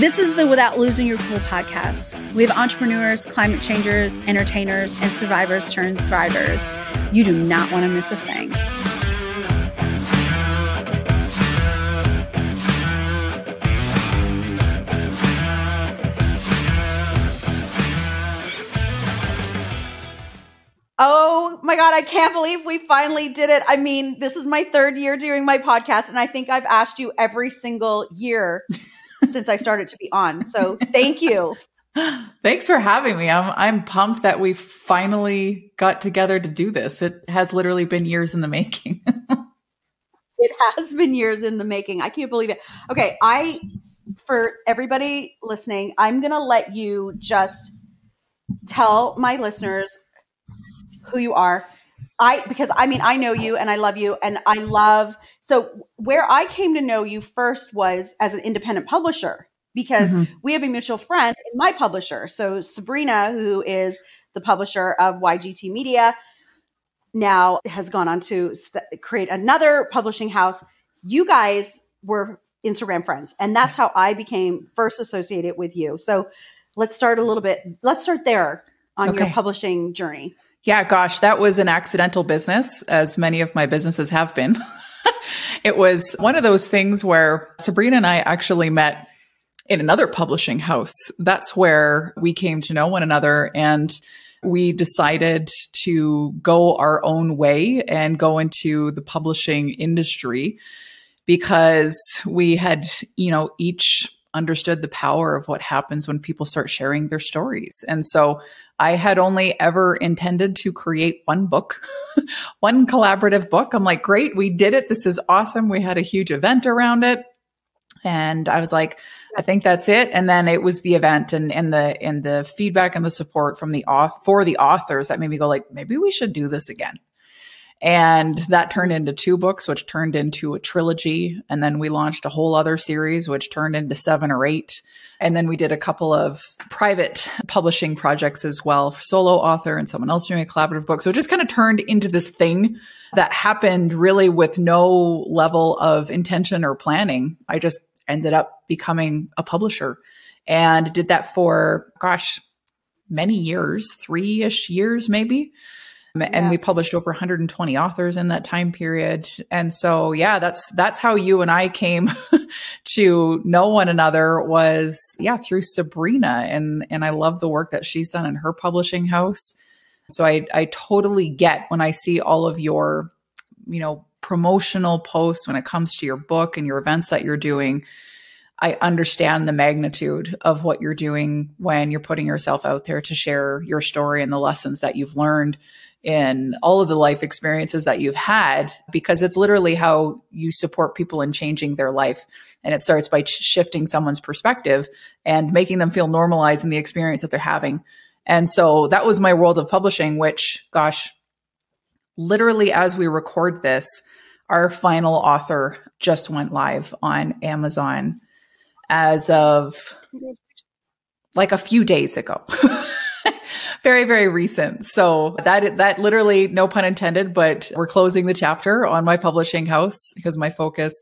This is the Without Losing Your Cool podcast. We have entrepreneurs, climate changers, entertainers, and survivors turned thrivers. You do not want to miss a thing. Oh my God, I can't believe we finally did it. I mean, this is my third year doing my podcast, and I think I've asked you every single year since I started to be on. So thank you. Thanks for having me. I'm I'm pumped that we finally got together to do this. It has literally been years in the making. it has been years in the making. I can't believe it. Okay, I for everybody listening, I'm going to let you just tell my listeners who you are. I because I mean I know you and I love you and I love so where I came to know you first was as an independent publisher because mm-hmm. we have a mutual friend in my publisher. So Sabrina who is the publisher of YGT Media now has gone on to st- create another publishing house. You guys were Instagram friends and that's how I became first associated with you. So let's start a little bit let's start there on okay. your publishing journey. Yeah, gosh, that was an accidental business, as many of my businesses have been. it was one of those things where Sabrina and I actually met in another publishing house. That's where we came to know one another and we decided to go our own way and go into the publishing industry because we had, you know, each understood the power of what happens when people start sharing their stories. And so I had only ever intended to create one book, one collaborative book. I'm like, great, we did it. This is awesome. We had a huge event around it. And I was like, I think that's it. And then it was the event and, and the and the feedback and the support from the for the authors that made me go like, maybe we should do this again. And that turned into two books, which turned into a trilogy. And then we launched a whole other series, which turned into seven or eight. And then we did a couple of private publishing projects as well, solo author and someone else doing a collaborative book. So it just kind of turned into this thing that happened really with no level of intention or planning. I just ended up becoming a publisher and did that for, gosh, many years, three ish years, maybe. Yeah. And we published over 120 authors in that time period. And so, yeah, that's, that's how you and I came to know one another was, yeah, through Sabrina. And, and I love the work that she's done in her publishing house. So I, I totally get when I see all of your, you know, promotional posts when it comes to your book and your events that you're doing. I understand the magnitude of what you're doing when you're putting yourself out there to share your story and the lessons that you've learned in all of the life experiences that you've had because it's literally how you support people in changing their life. And it starts by shifting someone's perspective and making them feel normalized in the experience that they're having. And so that was my world of publishing which gosh literally as we record this our final author just went live on amazon as of like a few days ago very, very recent. So that, that literally, no pun intended, but we're closing the chapter on my publishing house because my focus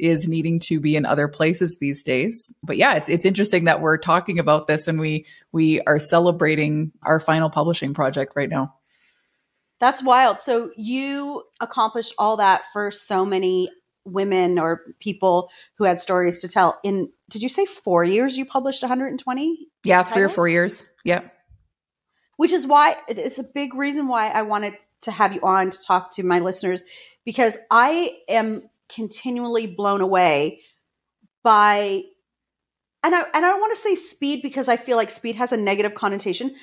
is needing to be in other places these days. But yeah, it's it's interesting that we're talking about this and we we are celebrating our final publishing project right now. That's wild. So you accomplished all that for so many women or people who had stories to tell in did you say 4 years you published 120? Yeah, 3 or 4 years. Yep which is why it's a big reason why I wanted to have you on to talk to my listeners because I am continually blown away by and I and I don't want to say speed because I feel like speed has a negative connotation,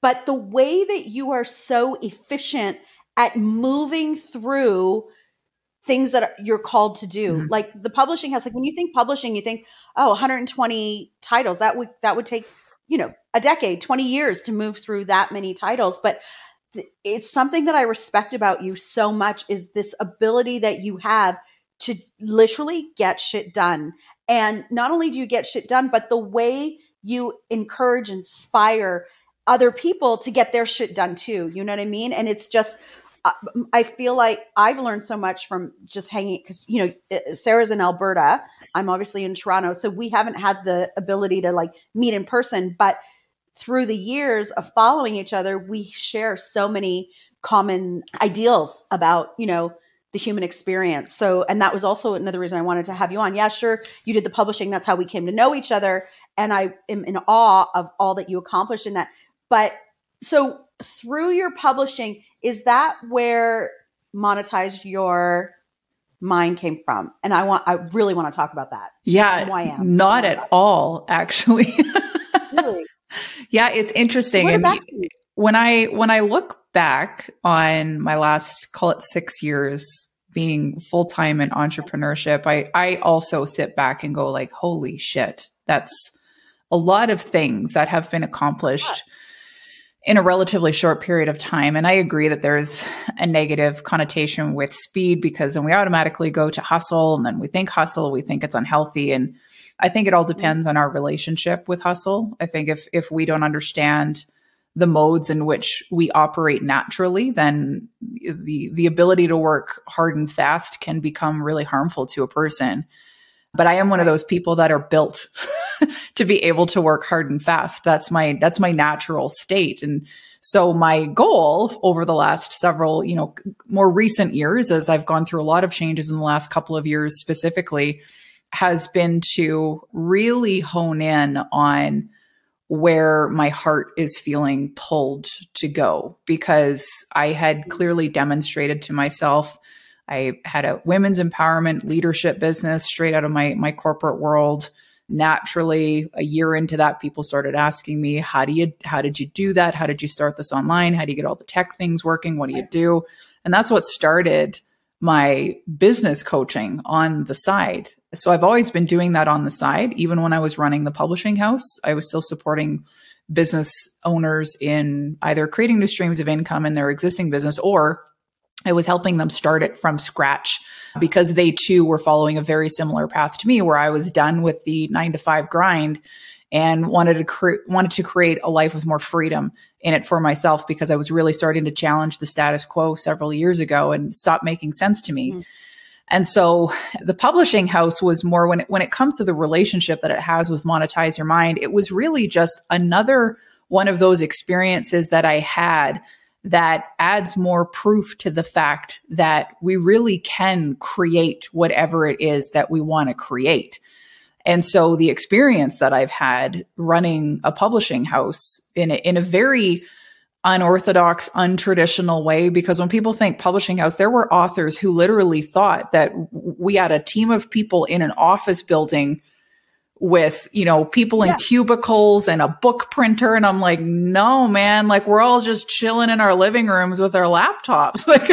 but the way that you are so efficient at moving through things that you're called to do. Mm-hmm. Like the publishing house, like when you think publishing, you think, oh, 120 titles. That would that would take you know, a decade, 20 years to move through that many titles. But th- it's something that I respect about you so much is this ability that you have to literally get shit done. And not only do you get shit done, but the way you encourage, inspire other people to get their shit done too. You know what I mean? And it's just, I, feel like I've learned so much from just hanging because you know uh, Sarah's in Alberta. I'm obviously in Toronto, so we haven't had the ability to like meet in person. But through the years of following each other, we share so many common ideals about you know the human experience. So, and that was also another reason I wanted to have you on. Yeah, sure, you did the publishing. That's how we came to know each other. And I am in awe of all that you accomplished in that. But so through your publishing, is that where monetize your mind came from? And I want, I really want to talk about that. Yeah. Why am not at all, actually. really? Yeah, it's interesting. So and when I when I look back on my last call it 6 years being full time in entrepreneurship, I I also sit back and go like, holy shit, that's a lot of things that have been accomplished in a relatively short period of time. And I agree that there's a negative connotation with speed because then we automatically go to hustle and then we think hustle, we think it's unhealthy. And I think it all mm-hmm. depends on our relationship with hustle. I think if if we don't understand the modes in which we operate naturally, then the the ability to work hard and fast can become really harmful to a person. But I am one of those people that are built to be able to work hard and fast. That's my that's my natural state. And so my goal over the last several, you know, more recent years as I've gone through a lot of changes in the last couple of years specifically has been to really hone in on where my heart is feeling pulled to go because I had clearly demonstrated to myself I had a women's empowerment leadership business straight out of my my corporate world. Naturally, a year into that people started asking me, "How do you how did you do that? How did you start this online? How do you get all the tech things working? What do you do?" And that's what started my business coaching on the side. So I've always been doing that on the side. Even when I was running the publishing house, I was still supporting business owners in either creating new streams of income in their existing business or I was helping them start it from scratch because they too were following a very similar path to me where I was done with the 9 to 5 grind and wanted to cre- wanted to create a life with more freedom in it for myself because I was really starting to challenge the status quo several years ago and stop making sense to me. Mm. And so the publishing house was more when it, when it comes to the relationship that it has with monetize your mind, it was really just another one of those experiences that I had that adds more proof to the fact that we really can create whatever it is that we want to create. And so the experience that I've had running a publishing house in a, in a very unorthodox, untraditional way, because when people think publishing house, there were authors who literally thought that we had a team of people in an office building with, you know, people in yeah. cubicles and a book printer. And I'm like, no, man, like we're all just chilling in our living rooms with our laptops. Like,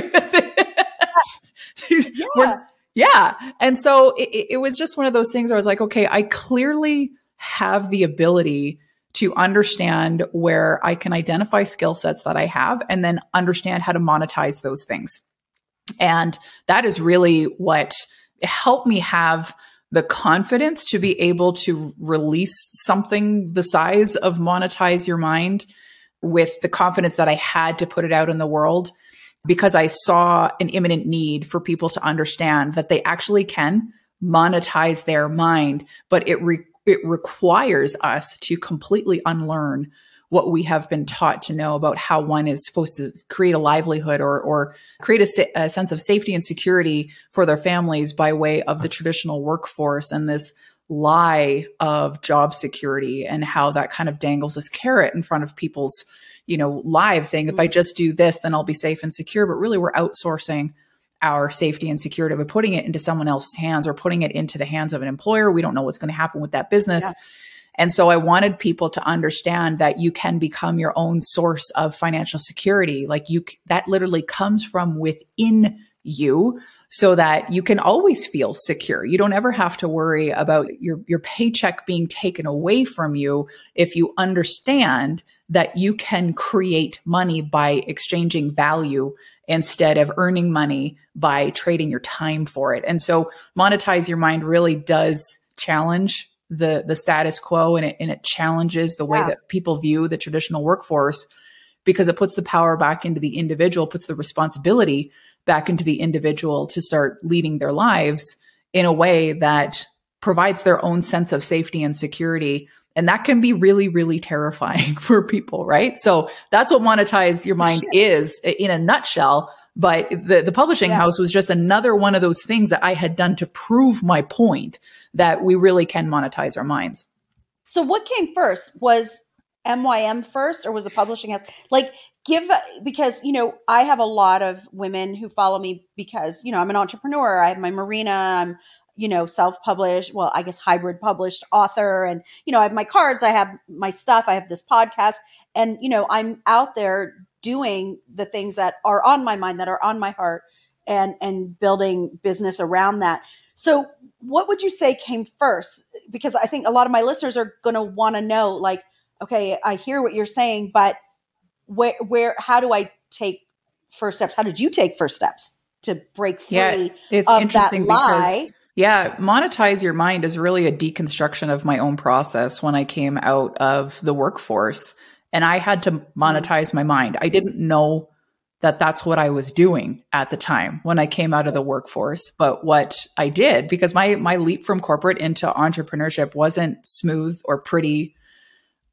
yeah. yeah. And so it, it was just one of those things where I was like, okay, I clearly have the ability to understand where I can identify skill sets that I have and then understand how to monetize those things. And that is really what helped me have the confidence to be able to release something the size of monetize your mind with the confidence that I had to put it out in the world because I saw an imminent need for people to understand that they actually can monetize their mind, but it re- it requires us to completely unlearn what we have been taught to know about how one is supposed to create a livelihood or, or create a, a, sense of safety and security for their families by way of the traditional workforce and this lie of job security and how that kind of dangles this carrot in front of people's you know lives saying if i just do this then i'll be safe and secure. But really we're outsourcing our safety and security by putting it into someone else's hands or putting it into the hands of an employer. We don't know what's going to happen with that business. Yeah and so I wanted people to understand that you can become your own source of financial security. Like you, that literally comes from within you so that you can always feel secure. You don't ever have to worry about your, your paycheck being taken away from you if you understand that you can create money by exchanging value instead of earning money by trading your time for it. And so monetize your mind really does challenge the the status quo and it and it challenges the way yeah. that people view the traditional workforce because it puts the power back into the individual, puts the responsibility back into the individual to start leading their lives in a way that provides their own sense of safety and security. And that can be really, really terrifying for people, right? So that's what monetize your mind is in a nutshell. But the, the publishing yeah. house was just another one of those things that I had done to prove my point that we really can monetize our minds. So what came first? Was MYM first or was the publishing house? Like give because you know, I have a lot of women who follow me because, you know, I'm an entrepreneur. I have my marina, I'm you know, self-published, well, I guess hybrid published author and you know, I have my cards, I have my stuff, I have this podcast and you know, I'm out there doing the things that are on my mind that are on my heart and and building business around that. So, what would you say came first? Because I think a lot of my listeners are going to want to know like okay, I hear what you're saying, but where where how do I take first steps? How did you take first steps to break free yeah, it's of interesting that lie? Because- yeah, monetize your mind is really a deconstruction of my own process when I came out of the workforce and I had to monetize my mind. I didn't know that that's what I was doing at the time when I came out of the workforce. But what I did, because my my leap from corporate into entrepreneurship wasn't smooth or pretty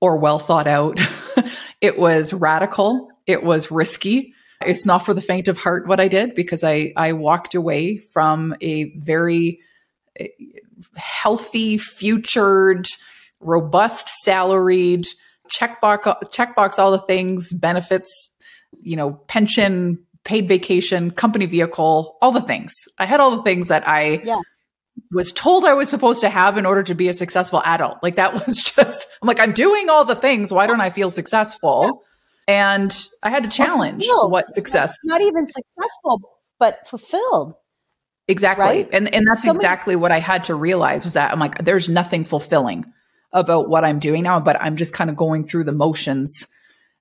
or well thought out. it was radical. It was risky. It's not for the faint of heart what I did because I, I walked away from a very eh, healthy, futured, robust, salaried, checkbox, checkbox all the things, benefits, you know, pension, paid vacation, company vehicle, all the things. I had all the things that I yeah was told I was supposed to have in order to be a successful adult. Like that was just, I'm like, I'm doing all the things. Why don't I feel successful? And I had to challenge what success. Not even successful, but fulfilled. Exactly. Right? And and that's exactly what I had to realize was that I'm like, there's nothing fulfilling about what I'm doing now, but I'm just kind of going through the motions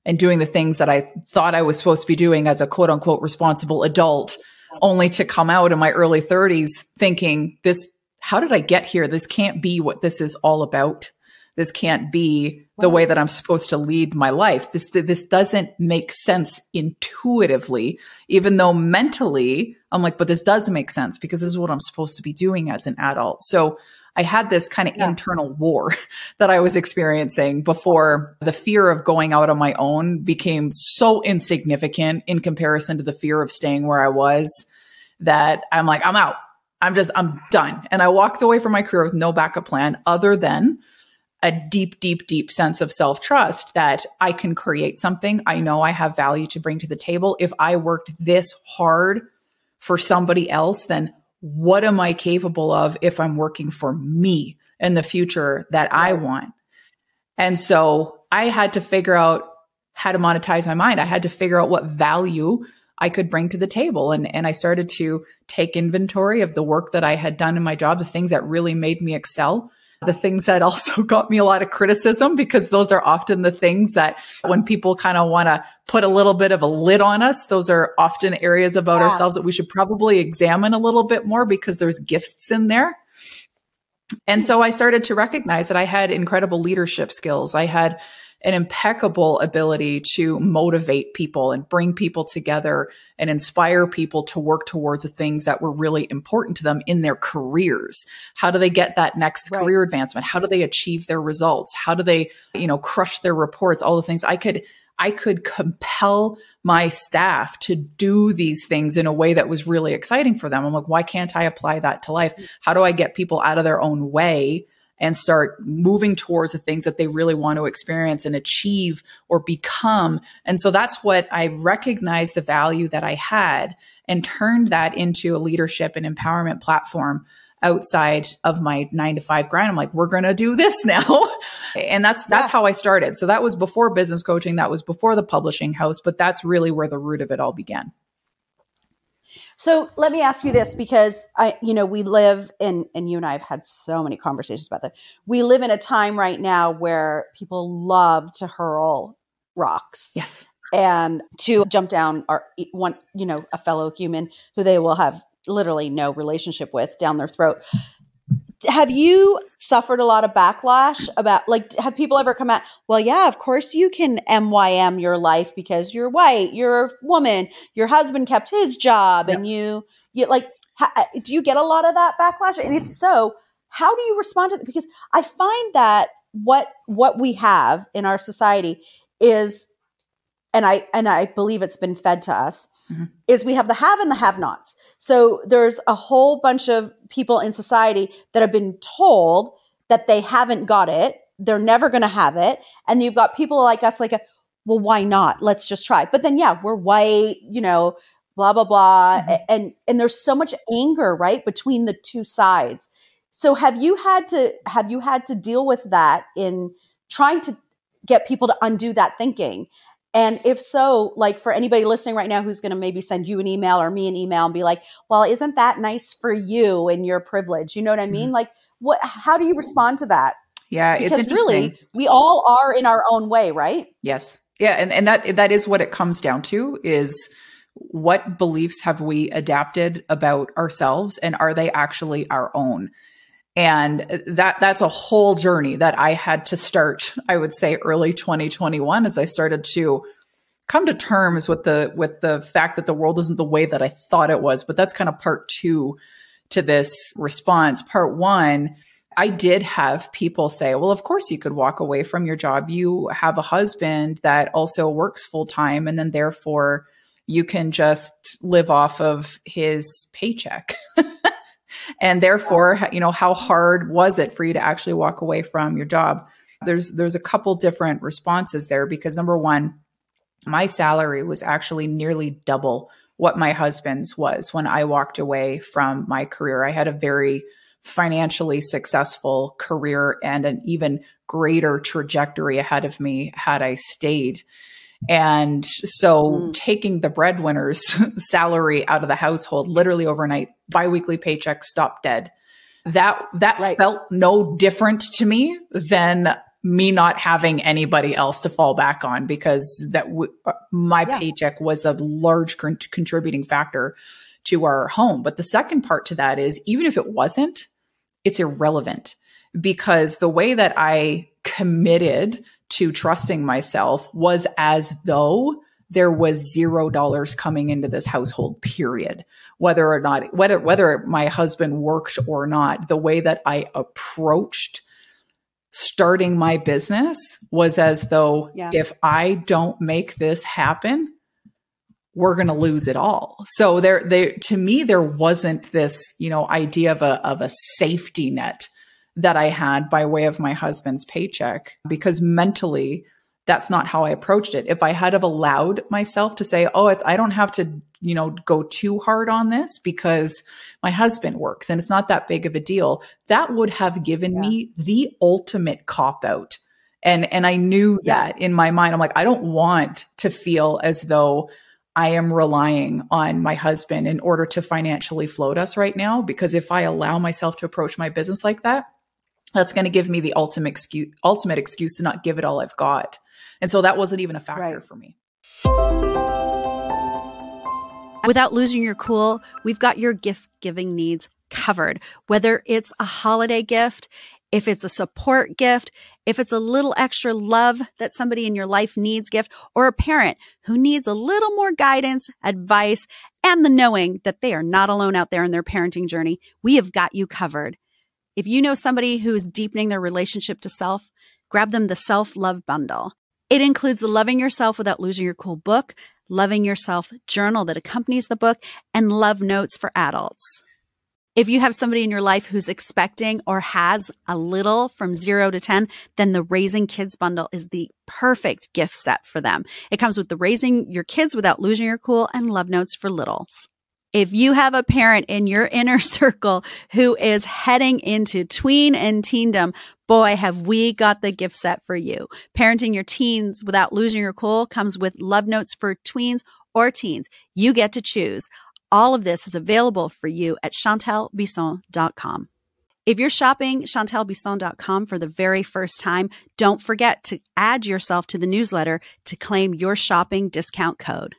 and doing the things that I thought I was supposed to be doing as a quote unquote responsible adult only to come out in my early 30s thinking this how did I get here? This can't be what this is all about. This can't be the way that I'm supposed to lead my life. This this doesn't make sense intuitively, even though mentally I'm like, but this does make sense because this is what I'm supposed to be doing as an adult. So I had this kind of yeah. internal war that I was experiencing before the fear of going out on my own became so insignificant in comparison to the fear of staying where I was that I'm like, I'm out. I'm just, I'm done. And I walked away from my career with no backup plan other than a deep, deep, deep sense of self trust that I can create something. I know I have value to bring to the table. If I worked this hard for somebody else, then what am I capable of if I'm working for me in the future that I want? And so I had to figure out how to monetize my mind. I had to figure out what value I could bring to the table. And, and I started to take inventory of the work that I had done in my job, the things that really made me excel, the things that also got me a lot of criticism because those are often the things that when people kind of want to put a little bit of a lid on us, those are often areas about yeah. ourselves that we should probably examine a little bit more because there's gifts in there. And so I started to recognize that I had incredible leadership skills. I had an impeccable ability to motivate people and bring people together and inspire people to work towards the things that were really important to them in their careers. How do they get that next right. career advancement? How do they achieve their results? How do they, you know, crush their reports? All those things. I could I could compel my staff to do these things in a way that was really exciting for them. I'm like, why can't I apply that to life? How do I get people out of their own way and start moving towards the things that they really want to experience and achieve or become. And so that's what I recognized the value that I had and turned that into a leadership and empowerment platform outside of my nine to five grind. I'm like, we're going to do this now. and that's, that's yeah. how I started. So that was before business coaching. That was before the publishing house, but that's really where the root of it all began. So let me ask you this because I, you know, we live in, and you and I have had so many conversations about that. We live in a time right now where people love to hurl rocks. Yes. And to jump down our one, you know, a fellow human who they will have literally no relationship with down their throat. Have you suffered a lot of backlash about like have people ever come out well yeah of course you can mym your life because you're white you're a woman your husband kept his job yep. and you you like ha, uh, do you get a lot of that backlash and if so how do you respond to it because i find that what what we have in our society is and I and I believe it's been fed to us mm-hmm. is we have the have and the have nots. So there's a whole bunch of people in society that have been told that they haven't got it, they're never going to have it, and you've got people like us like a, well why not? Let's just try. But then yeah, we're white, you know, blah blah blah mm-hmm. and and there's so much anger, right, between the two sides. So have you had to have you had to deal with that in trying to get people to undo that thinking and if so, like for anybody listening right now who's going to maybe send you an email or me an email and be like, "Well, isn't that nice for you and your privilege?" You know what I mean? Mm-hmm. Like, what? How do you respond to that? Yeah, because really, we all are in our own way, right? Yes, yeah, and and that that is what it comes down to is what beliefs have we adapted about ourselves, and are they actually our own? And that that's a whole journey that I had to start I would say early 2021 as I started to come to terms with the with the fact that the world isn't the way that I thought it was but that's kind of part 2 to this response part 1 I did have people say, well, of course you could walk away from your job. You have a husband that also works full time, and then therefore you can just live off of his paycheck. and therefore you know how hard was it for you to actually walk away from your job there's there's a couple different responses there because number one my salary was actually nearly double what my husband's was when I walked away from my career. I had a very financially successful career and an even greater trajectory ahead of me had I stayed. And so mm. taking the breadwinner's salary out of the household literally overnight, biweekly paycheck stopped dead. That that right. felt no different to me than me not having anybody else to fall back on because that w- uh, my yeah. paycheck was a large con- contributing factor to our home. But the second part to that is even if it wasn't, it's irrelevant because the way that I committed to trusting myself was as though there was zero dollars coming into this household period. Whether or not whether whether my husband worked or not the way that i approached starting my business was as though yeah. if i don't make this happen we're going to lose it all. So there there to me there wasn't this you know idea of a of a safety net that I had by way of my husband's paycheck because mentally that's not how I approached it. If I had have allowed myself to say, "Oh, it's I don't have to, you know, go too hard on this because my husband works and it's not that big of a deal." That would have given yeah. me the ultimate cop out. And and I knew yeah. that in my mind. I'm like, I don't want to feel as though I am relying on my husband in order to financially float us right now because if I allow myself to approach my business like that, that's going to give me the ultimate excuse, ultimate excuse to not give it all I've got. And so that wasn't even a factor right. for me. Without losing your cool, we've got your gift giving needs covered. Whether it's a holiday gift, if it's a support gift, if it's a little extra love that somebody in your life needs gift, or a parent who needs a little more guidance, advice, and the knowing that they are not alone out there in their parenting journey, we have got you covered. If you know somebody who is deepening their relationship to self, grab them the self love bundle. It includes the Loving Yourself Without Losing Your Cool book, Loving Yourself journal that accompanies the book, and love notes for adults. If you have somebody in your life who's expecting or has a little from zero to 10, then the Raising Kids bundle is the perfect gift set for them. It comes with the Raising Your Kids Without Losing Your Cool and love notes for littles. If you have a parent in your inner circle who is heading into tween and teendom, boy, have we got the gift set for you. Parenting your teens without losing your cool comes with love notes for tweens or teens. You get to choose. All of this is available for you at chantelbisson.com. If you're shopping chantelbisson.com for the very first time, don't forget to add yourself to the newsletter to claim your shopping discount code.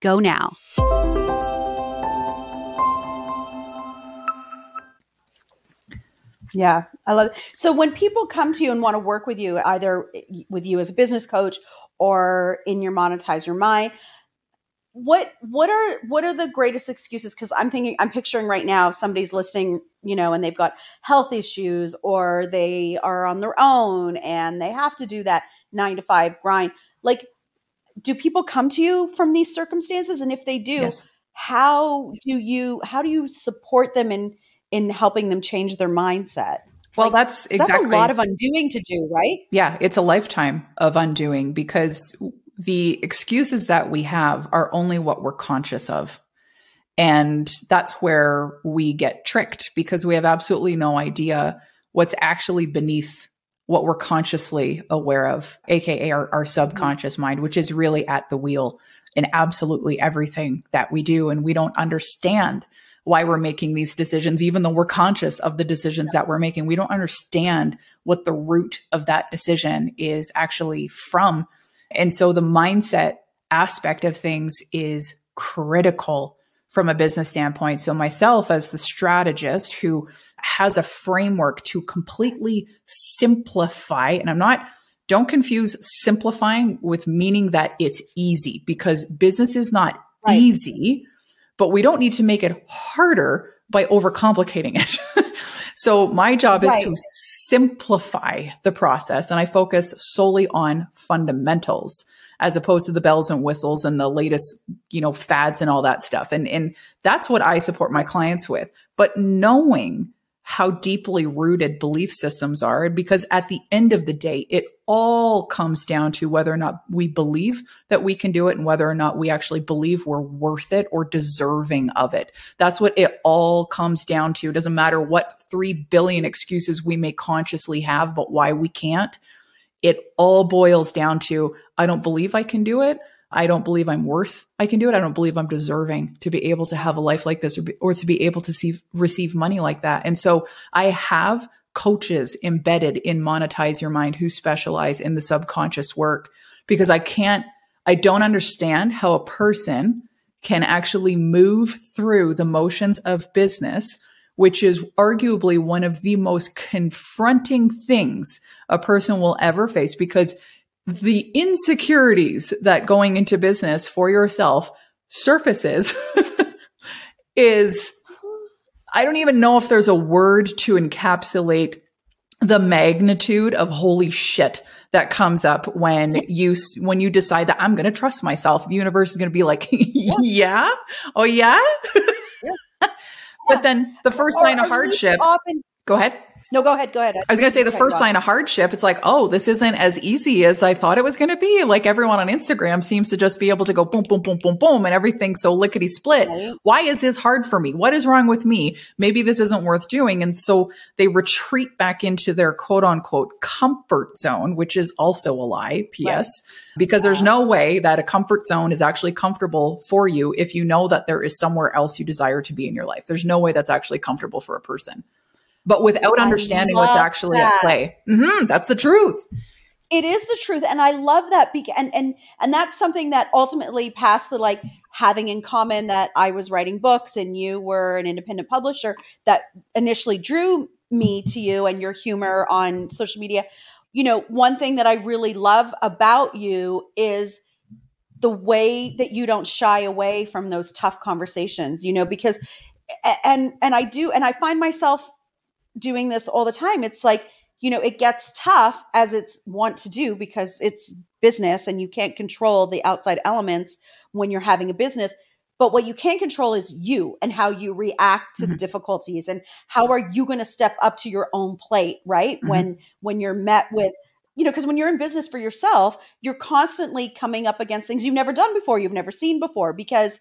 Go now. Yeah, I love it. So when people come to you and want to work with you, either eh, with you as a business coach or in your monetize your mind, what what are what are the greatest excuses because i'm thinking i'm picturing right now somebody's listening you know and they've got health issues or they are on their own and they have to do that 9 to 5 grind like do people come to you from these circumstances and if they do yes. how do you how do you support them in in helping them change their mindset well like, that's exactly that's a lot of undoing to do right yeah it's a lifetime of undoing because the excuses that we have are only what we're conscious of. And that's where we get tricked because we have absolutely no idea what's actually beneath what we're consciously aware of, aka our, our subconscious mind, which is really at the wheel in absolutely everything that we do. And we don't understand why we're making these decisions, even though we're conscious of the decisions that we're making. We don't understand what the root of that decision is actually from and so the mindset aspect of things is critical from a business standpoint. So myself as the strategist who has a framework to completely simplify, and I'm not don't confuse simplifying with meaning that it's easy because business is not right. easy, but we don't need to make it harder by overcomplicating it. so my job right. is to simplify the process and I focus solely on fundamentals as opposed to the bells and whistles and the latest, you know, fads and all that stuff. And and that's what I support my clients with. But knowing how deeply rooted belief systems are because at the end of the day it all comes down to whether or not we believe that we can do it and whether or not we actually believe we're worth it or deserving of it. That's what it all comes down to. It doesn't matter what 3 billion excuses we may consciously have but why we can't. It all boils down to i don't believe i can do it I don't believe I'm worth I can do it. I don't believe I'm deserving to be able to have a life like this or, be, or to be able to see, receive money like that. And so I have coaches embedded in monetize your mind who specialize in the subconscious work because I can't I don't understand how a person can actually move through the motions of business which is arguably one of the most confronting things a person will ever face because the insecurities that going into business for yourself surfaces is I don't even know if there's a word to encapsulate the magnitude of holy shit that comes up when you when you decide that I'm going to trust myself. The universe is going to be like, yeah, oh yeah. yeah. but then the first sign of hardship. Often, go ahead. No, go ahead. Go ahead. I was going to say the first sign of hardship. It's like, oh, this isn't as easy as I thought it was going to be. Like everyone on Instagram seems to just be able to go boom, boom, boom, boom, boom, and everything's so lickety split. Right. Why is this hard for me? What is wrong with me? Maybe this isn't worth doing. And so they retreat back into their quote unquote comfort zone, which is also a lie. P.S. Right. Because yeah. there's no way that a comfort zone is actually comfortable for you if you know that there is somewhere else you desire to be in your life. There's no way that's actually comfortable for a person but without understanding what's actually that. at play. Mm-hmm, that's the truth. It is the truth, and I love that. Be- and and and that's something that ultimately passed the like having in common that I was writing books and you were an independent publisher that initially drew me to you and your humor on social media. You know, one thing that I really love about you is the way that you don't shy away from those tough conversations. You know, because and and I do, and I find myself doing this all the time. It's like, you know, it gets tough as it's want to do because it's business and you can't control the outside elements when you're having a business. But what you can control is you and how you react to mm-hmm. the difficulties and how are you going to step up to your own plate, right? Mm-hmm. When when you're met with you know, because when you're in business for yourself, you're constantly coming up against things you've never done before, you've never seen before, because,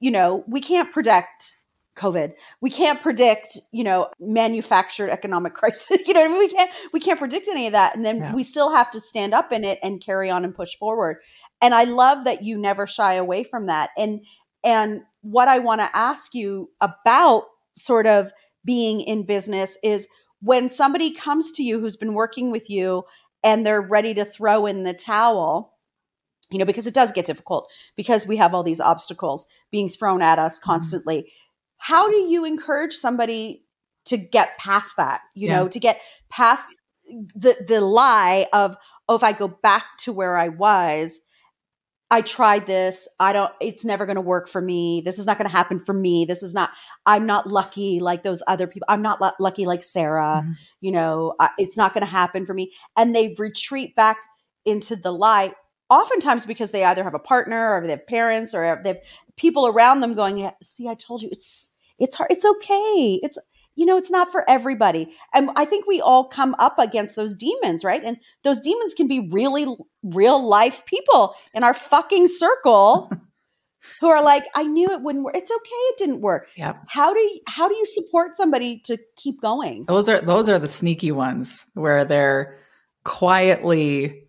you know, we can't predict COVID. We can't predict, you know, manufactured economic crisis. you know, I mean? we can't we can't predict any of that, and then yeah. we still have to stand up in it and carry on and push forward. And I love that you never shy away from that. And and what I want to ask you about sort of being in business is when somebody comes to you who's been working with you and they're ready to throw in the towel you know because it does get difficult because we have all these obstacles being thrown at us mm-hmm. constantly how do you encourage somebody to get past that, you Yeah. know, to get past the the lie of oh if I go back to where I was, I tried this, I don't it's never going to work for me. This is not going to happen for me. This is not I'm not lucky like those other people. I'm not lu- lucky like Sarah, Mhm. you know, I, it's not going to happen for me. And they retreat back into the lie oftentimes because they either have a partner or they have parents or they have people around them going, "Yeah, see, I told you it's it's hard. It's okay. It's you know, it's not for everybody. And I think we all come up against those demons, right? And those demons can be really real life people in our fucking circle who are like, I knew it wouldn't work. It's okay, it didn't work. Yep. How do you, how do you support somebody to keep going? Those are those are the sneaky ones where they're quietly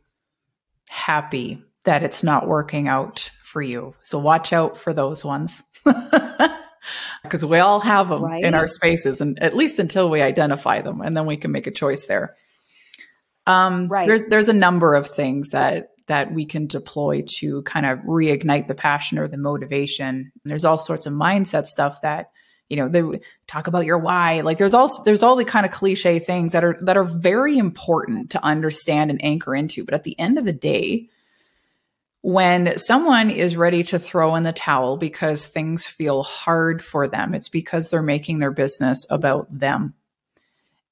happy that it's not working out for you. So watch out for those ones. Because we all have them Right. in our spaces, and at least until we identify them, and then we can make a choice there. Um, Right. There's there's a number of things that that we can deploy to kind of reignite the passion or the motivation. And there's all sorts of mindset stuff that you know they talk about your why. Like there's also there's all the kind of cliche things that are that are very important to understand and anchor into. But at the end of the day, when someone is ready to throw in the towel because things feel hard for them, it's because they're making their business about them.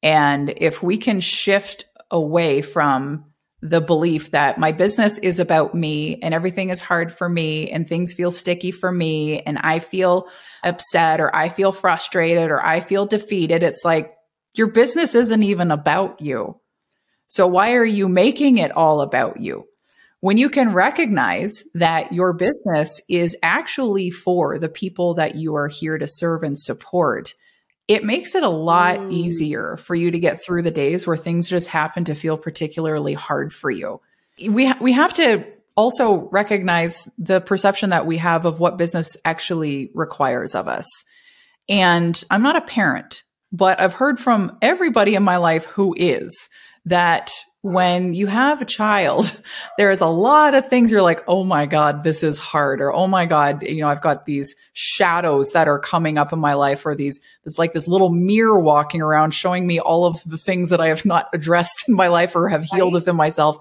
And if we can shift away from the belief that my business is about me and everything is hard for me and things feel sticky for me and I feel upset or I feel frustrated or I feel defeated, it's like your business isn't even about you. So why are you making it all about you? When you can recognize that your business is actually for the people that you are here to serve and support, it makes it a lot Mm. easier for you to get through the days where things just happen to feel particularly hard for you. We ha- we have to also recognize the perception that we have of what business actually requires of us. And I'm not a parent, but I've heard from everybody in my life who is that when you have a child, there is a lot of things you're like, oh my God, this is hard. Or, oh my God, you know, I've got these shadows that are coming up in my life, or these, it's like this little mirror walking around showing me all of the things that I have not addressed in my life or have healed Right. within myself.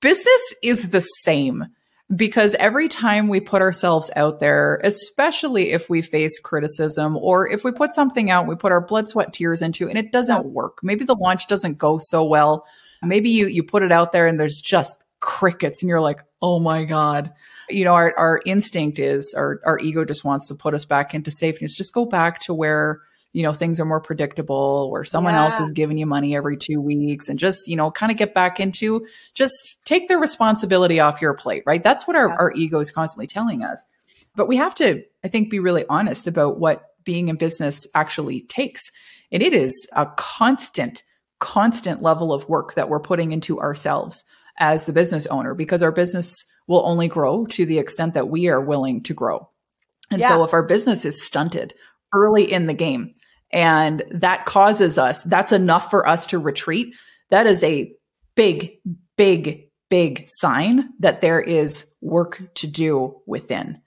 Business is the same because every time we put ourselves out there, especially if we face criticism or if we put something out, we put our blood, sweat, tears into and it doesn't work. Maybe the launch doesn't go so well. Maybe you you put it out there and there's just crickets and you're like, "Oh my god." You know, our our instinct is our our ego just wants to put us back into safety. It's just go back to where you know things are more predictable where someone else is giving you money every two weeks and just you know kind of get back into just take the responsibility off your plate right that's what our, Yeah. our ego is constantly telling us but we have to i think be really honest about what being in business actually takes and it is a constant constant level of work that we're putting into ourselves as the business owner because our business will only grow to the extent that we are willing to grow and so if our business is stunted early in the game and that causes us that's enough for us to retreat that is a big big big sign that there is work to do within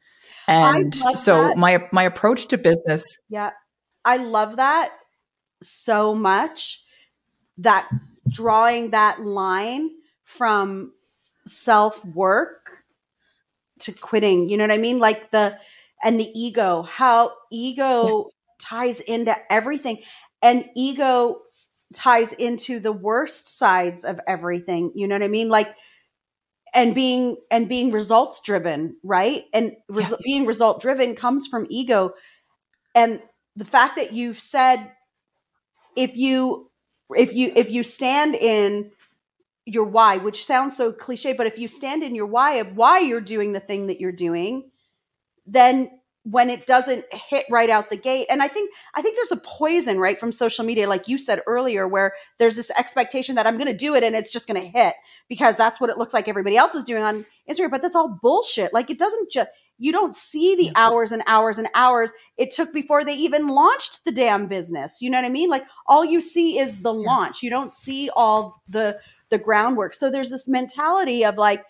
and so that. my my approach to business Yeah. I love that so much that drawing that line from self work to quitting, you know what I mean? Like the, and the ego, how ego ties into everything. And ego ties into the worst sides of everything. You know what I mean? Like, and being and being results driven, right? And res- Yeah. being result driven comes from ego. And the fact that you've said if you if you if you stand in your why, which sounds so cliche, but if you stand in your why of why you're doing the thing that you're doing, then when it doesn't hit right out the gate. And i think i think there's a poison right from social media like you said earlier where there's this expectation that i'm going to do it and it's just going to hit because that's what it looks like everybody else is doing on instagram. But that's all bullshit. Like it doesn't just you don't see the hours and hours and hours it took before they even launched the damn business. You know what i mean? Like all you see is the launch. You don't see all the the groundwork. So there's this mentality of like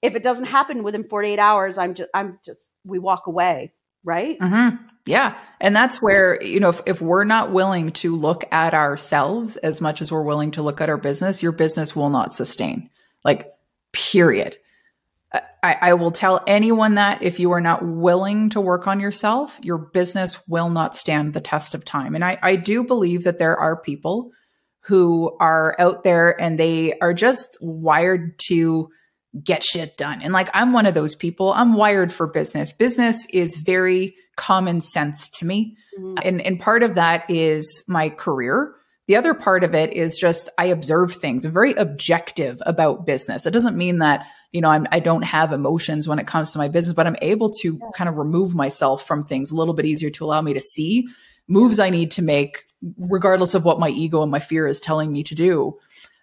if it doesn't happen within 48 hours i'm just i'm just we walk away right? Mm-hmm. Yeah. And that's where, you know, if, if we're not willing to look at ourselves as much as we're willing to look at our business, your business will not sustain. Like, period. I, I, will tell anyone that if you are not willing to work on yourself, your business will not stand the test of time. And I, I do believe that there are people who are out there and they are just wired to get shit done. And like, I'm one of those people. I'm wired for business. Business is very common sense to me. Mm-hmm. And, and part of that is my career. The other part of it is just I observe things. I'm very objective about business. It doesn't mean that, you know, I'm, I don't have emotions when it comes to my business, but I'm able to kind of remove myself from things a little bit easier to allow me to see moves I need to make, regardless of what my ego and my fear is telling me to do.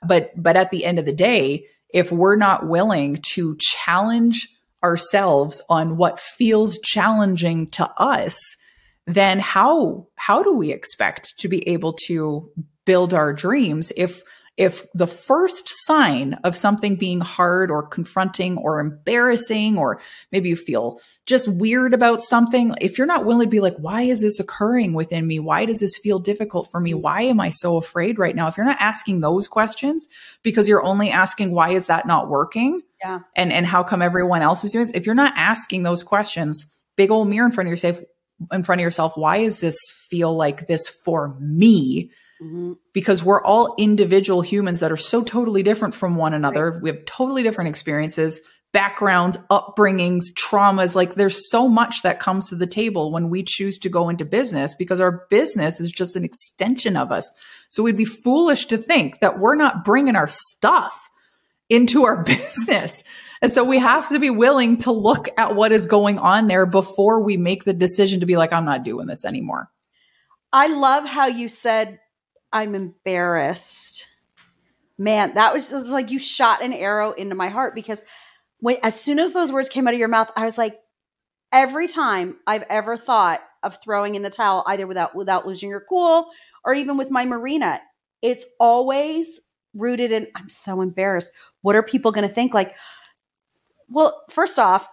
But, but at the end of the day, if we're not willing to challenge ourselves on what feels challenging to us, then how how do we expect to be able to build our dreams if if the first sign of something being hard or confronting or embarrassing, or maybe you feel just weird about something, if you're not willing to be like, why is this occurring within me? Why does this feel difficult for me? Why am I so afraid right now? If you're not asking those questions because you're only asking, why is that not working? Yeah. And, and how come everyone else is doing it? If you're not asking those questions, big old mirror in front of yourself, in front of yourself, why does this feel like this for me? Mm-hmm. Because we're all individual humans that are so totally different from one another. Right. We have totally different experiences, backgrounds, upbringings, traumas. Like there's so much that comes to the table when we choose to go into business because our business is just an extension of us. So we'd be foolish to think that we're not bringing our stuff into our business. And so we have to be willing to look at what is going on there before we make the decision to be like, I'm not doing this anymore. I love how you said I'm embarrassed. Man, that was, was like you shot an arrow into my heart because when as soon as those words came out of your mouth, I was like, every time I've ever thought of throwing in the towel, either without without losing your cool or even with my marina, it's always rooted in I'm so embarrassed. What are people going to think? Like, well, first off,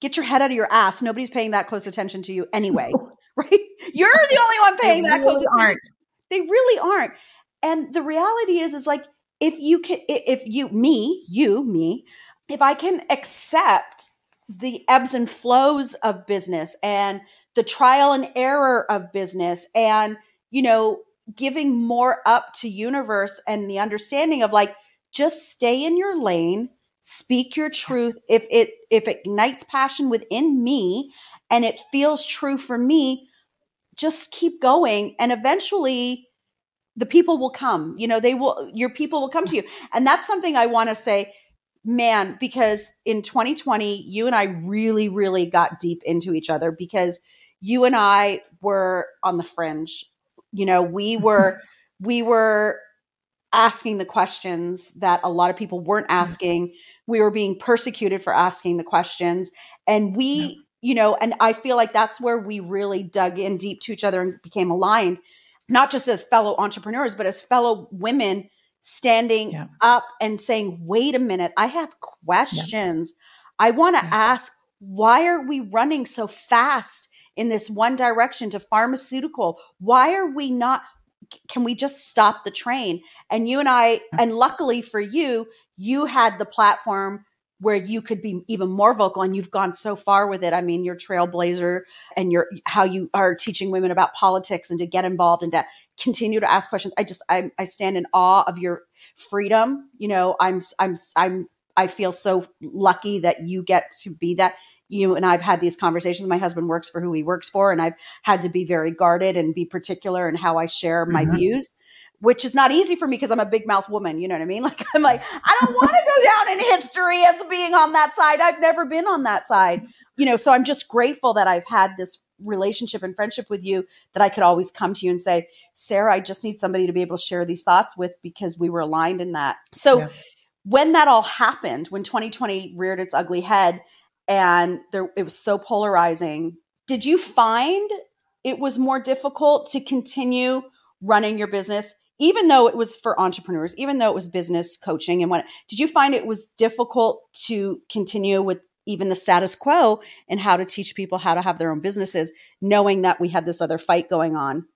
get your head out of your ass. Nobody's paying that close attention to you anyway, right? You're the only one paying that really close attention. They really aren't. And the reality is, is like if you can, if you, me, you, me, if I can accept the ebbs and flows of business and the trial and error of business and, you know, giving more up to universe and the understanding of like, just stay in your lane speak your truth if it if it ignites passion within me and it feels true for me just keep going and eventually the people will come you know they will your people will come to you. And that's something i want to say man because in 2020 you and i really really got deep into each other because you and i were on the fringe. You know we were we were asking the questions that a lot of people weren't asking. We were being persecuted for asking the questions and we you know, and I feel like that's where we really dug in deep to each other and became aligned, not just as fellow entrepreneurs, but as fellow women standing yeah. up and saying, wait a minute, I have questions. Yeah. I want to yeah. ask, why are we running so fast in this one direction to pharmaceutical? Why are we not? Can we just stop the train? And you and I, and luckily for you, you had the platform where you could be even more vocal and you've gone so far with it. I mean, you're trailblazer and you're how you are teaching women about politics and to get involved and to continue to ask questions. I just I, I stand in awe of your freedom. You know, I'm I'm I'm I feel so lucky that you get to be that. You and I've had these conversations. My husband works for who he works for, and I've had to be very guarded and be particular in how I share my mm-hmm. views which is not easy for me because I'm a big mouth woman. You know what I mean? Like, I'm like, I don't want to go down in history as being on that side. I've never been on that side, you know, so I'm just grateful that I've had this relationship and friendship with you that I could always come to you and say, Sarah, I just need somebody to be able to share these thoughts with because we were aligned in that. So, yeah. when that all happened, when 2020 reared its ugly head and there, it was so polarizing, did you find it was more difficult to continue running your business even though it was for entrepreneurs, even though it was business coaching and what did you find it was difficult to continue with even the status quo and how to teach people how to have their own businesses, knowing that we had this other fight going on?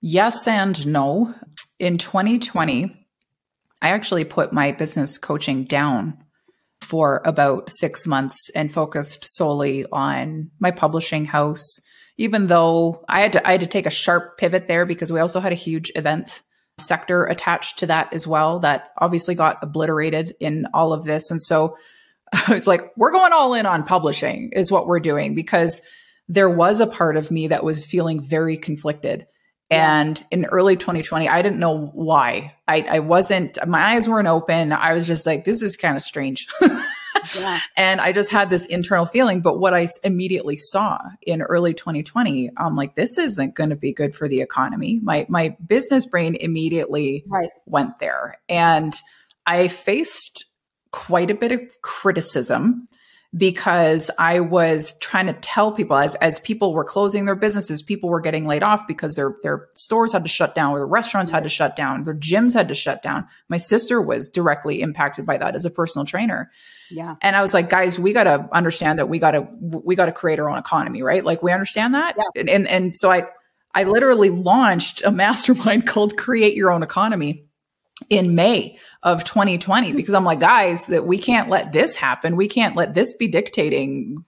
Yes and no. In 2020, I actually put my business coaching down for about six months and focused solely on my publishing house. Even though I had to, I had to take a sharp pivot there because we also had a huge event sector attached to that as well that obviously got obliterated in all of this. And so it's like, we're going all in on publishing is what we're doing because there was a part of me that was feeling very conflicted. And in early 2020, I didn't know why. I, I wasn't, my eyes weren't open. I was just like, this is kind of strange. yeah. And I just had this internal feeling. But what I immediately saw in early 2020, I'm like, this isn't going to be good for the economy. My, my business brain immediately right. went there. And I faced quite a bit of criticism because I was trying to tell people as as people were closing their businesses, people were getting laid off because their their stores had to shut down, or the restaurants had to shut down, their gyms had to shut down. My sister was directly impacted by that as a personal trainer. Yeah. And I was like, guys, we got to understand that we got to we got to create our own economy, right? Like we understand that. Yeah. And, and and so I I literally launched a mastermind called Create Your Own Economy in May of 2020 because I'm like, guys, that we can't let this happen. We can't let this be dictating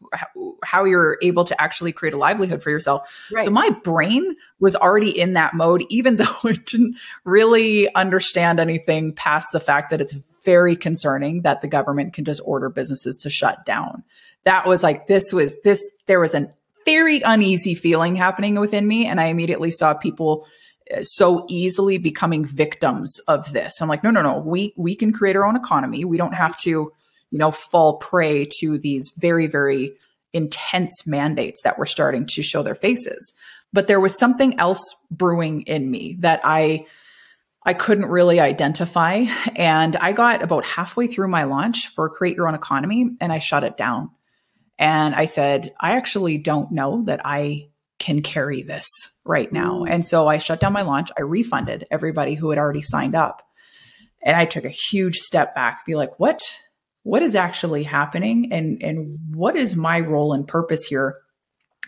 how you're able to actually create a livelihood for yourself. Right. So my brain was already in that mode, even though it didn't really understand anything past the fact that it's very concerning that the government can just order businesses to shut down. That was like, this was this, there was an very uneasy feeling happening within me. And I immediately saw people uh, so easily becoming victims of this. I'm like, no, no, no. We we can create our own economy. We don't have to, you know, fall prey to these very, very intense mandates that were starting to show their faces. But there was something else brewing in me that I I couldn't really identify. And I got about halfway through my launch for Create Your Own Economy and I shut it down. And I said, I actually don't know that I can carry this right now. Mm. And so I shut down my launch. I refunded everybody who had already signed up. And I took a huge step back, be like, what, what is actually happening? And, and what is my role and purpose here?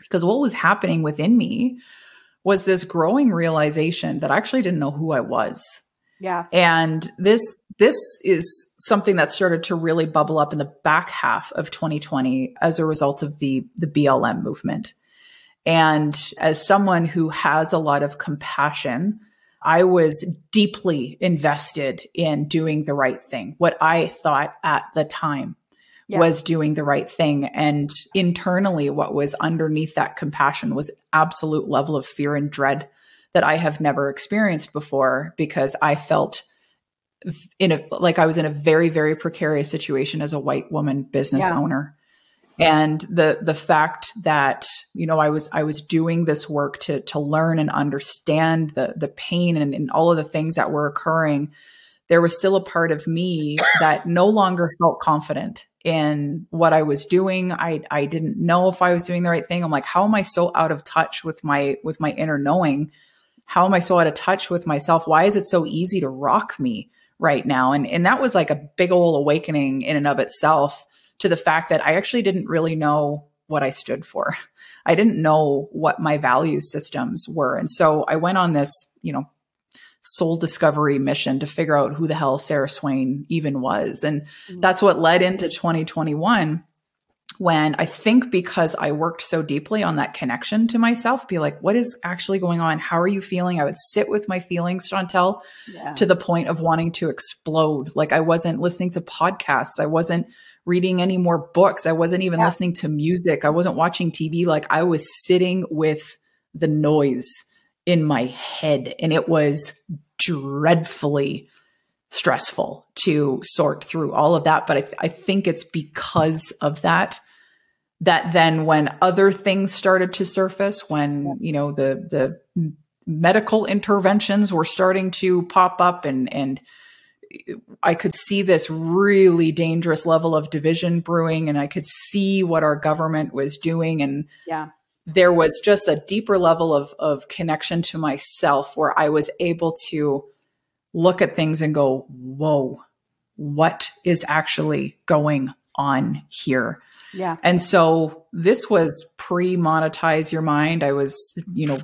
Because what was happening within me was this growing realization that I actually didn't know who I was. Yeah. And this, this is something that started to really bubble up in the back half of 2020 as a result of the, the BLM movement. And as someone who has a lot of compassion, I was deeply invested in doing the right thing. What I thought at the time yeah. was doing the right thing. And internally, what was underneath that compassion was absolute level of fear and dread that I have never experienced before because I felt in a like I was in a very very precarious situation as a white woman business yeah. owner and the the fact that you know i was i was doing this work to to learn and understand the the pain and, and all of the things that were occurring there was still a part of me that no longer felt confident in what i was doing. I i didn't know if i was doing the right thing. I'm like how am i so out of touch with my with my inner knowing? How am i so out of touch with myself? Why is it so easy to rock me right now? And and that was like a big old awakening in and of itself to the fact that I actually didn't really know what I stood for. I didn't know what my value systems were. And so I went on this, you know, soul discovery mission to figure out who the hell Sarah Swain even was. And mm-hmm. that's what led into 2021 when I think because I worked so deeply on that connection to myself, be like, what is actually going on? How are you feeling? I would sit with my feelings, Chantel, yeah. to the point of wanting to explode. Like I wasn't listening to podcasts. I wasn't reading any more books. I wasn't even yeah. listening to music. I wasn't watching TV. Like I was sitting with the noise in my head and it was dreadfully stressful to sort through all of that. But I, I think it's because of that that then when other things started to surface, when, you know, the, the medical interventions were starting to pop up and, and, I could see this really dangerous level of division brewing and I could see what our government was doing and yeah there was just a deeper level of of connection to myself where I was able to look at things and go whoa what is actually going on here? Yeah. And so this was pre monetize your mind. I was, you know,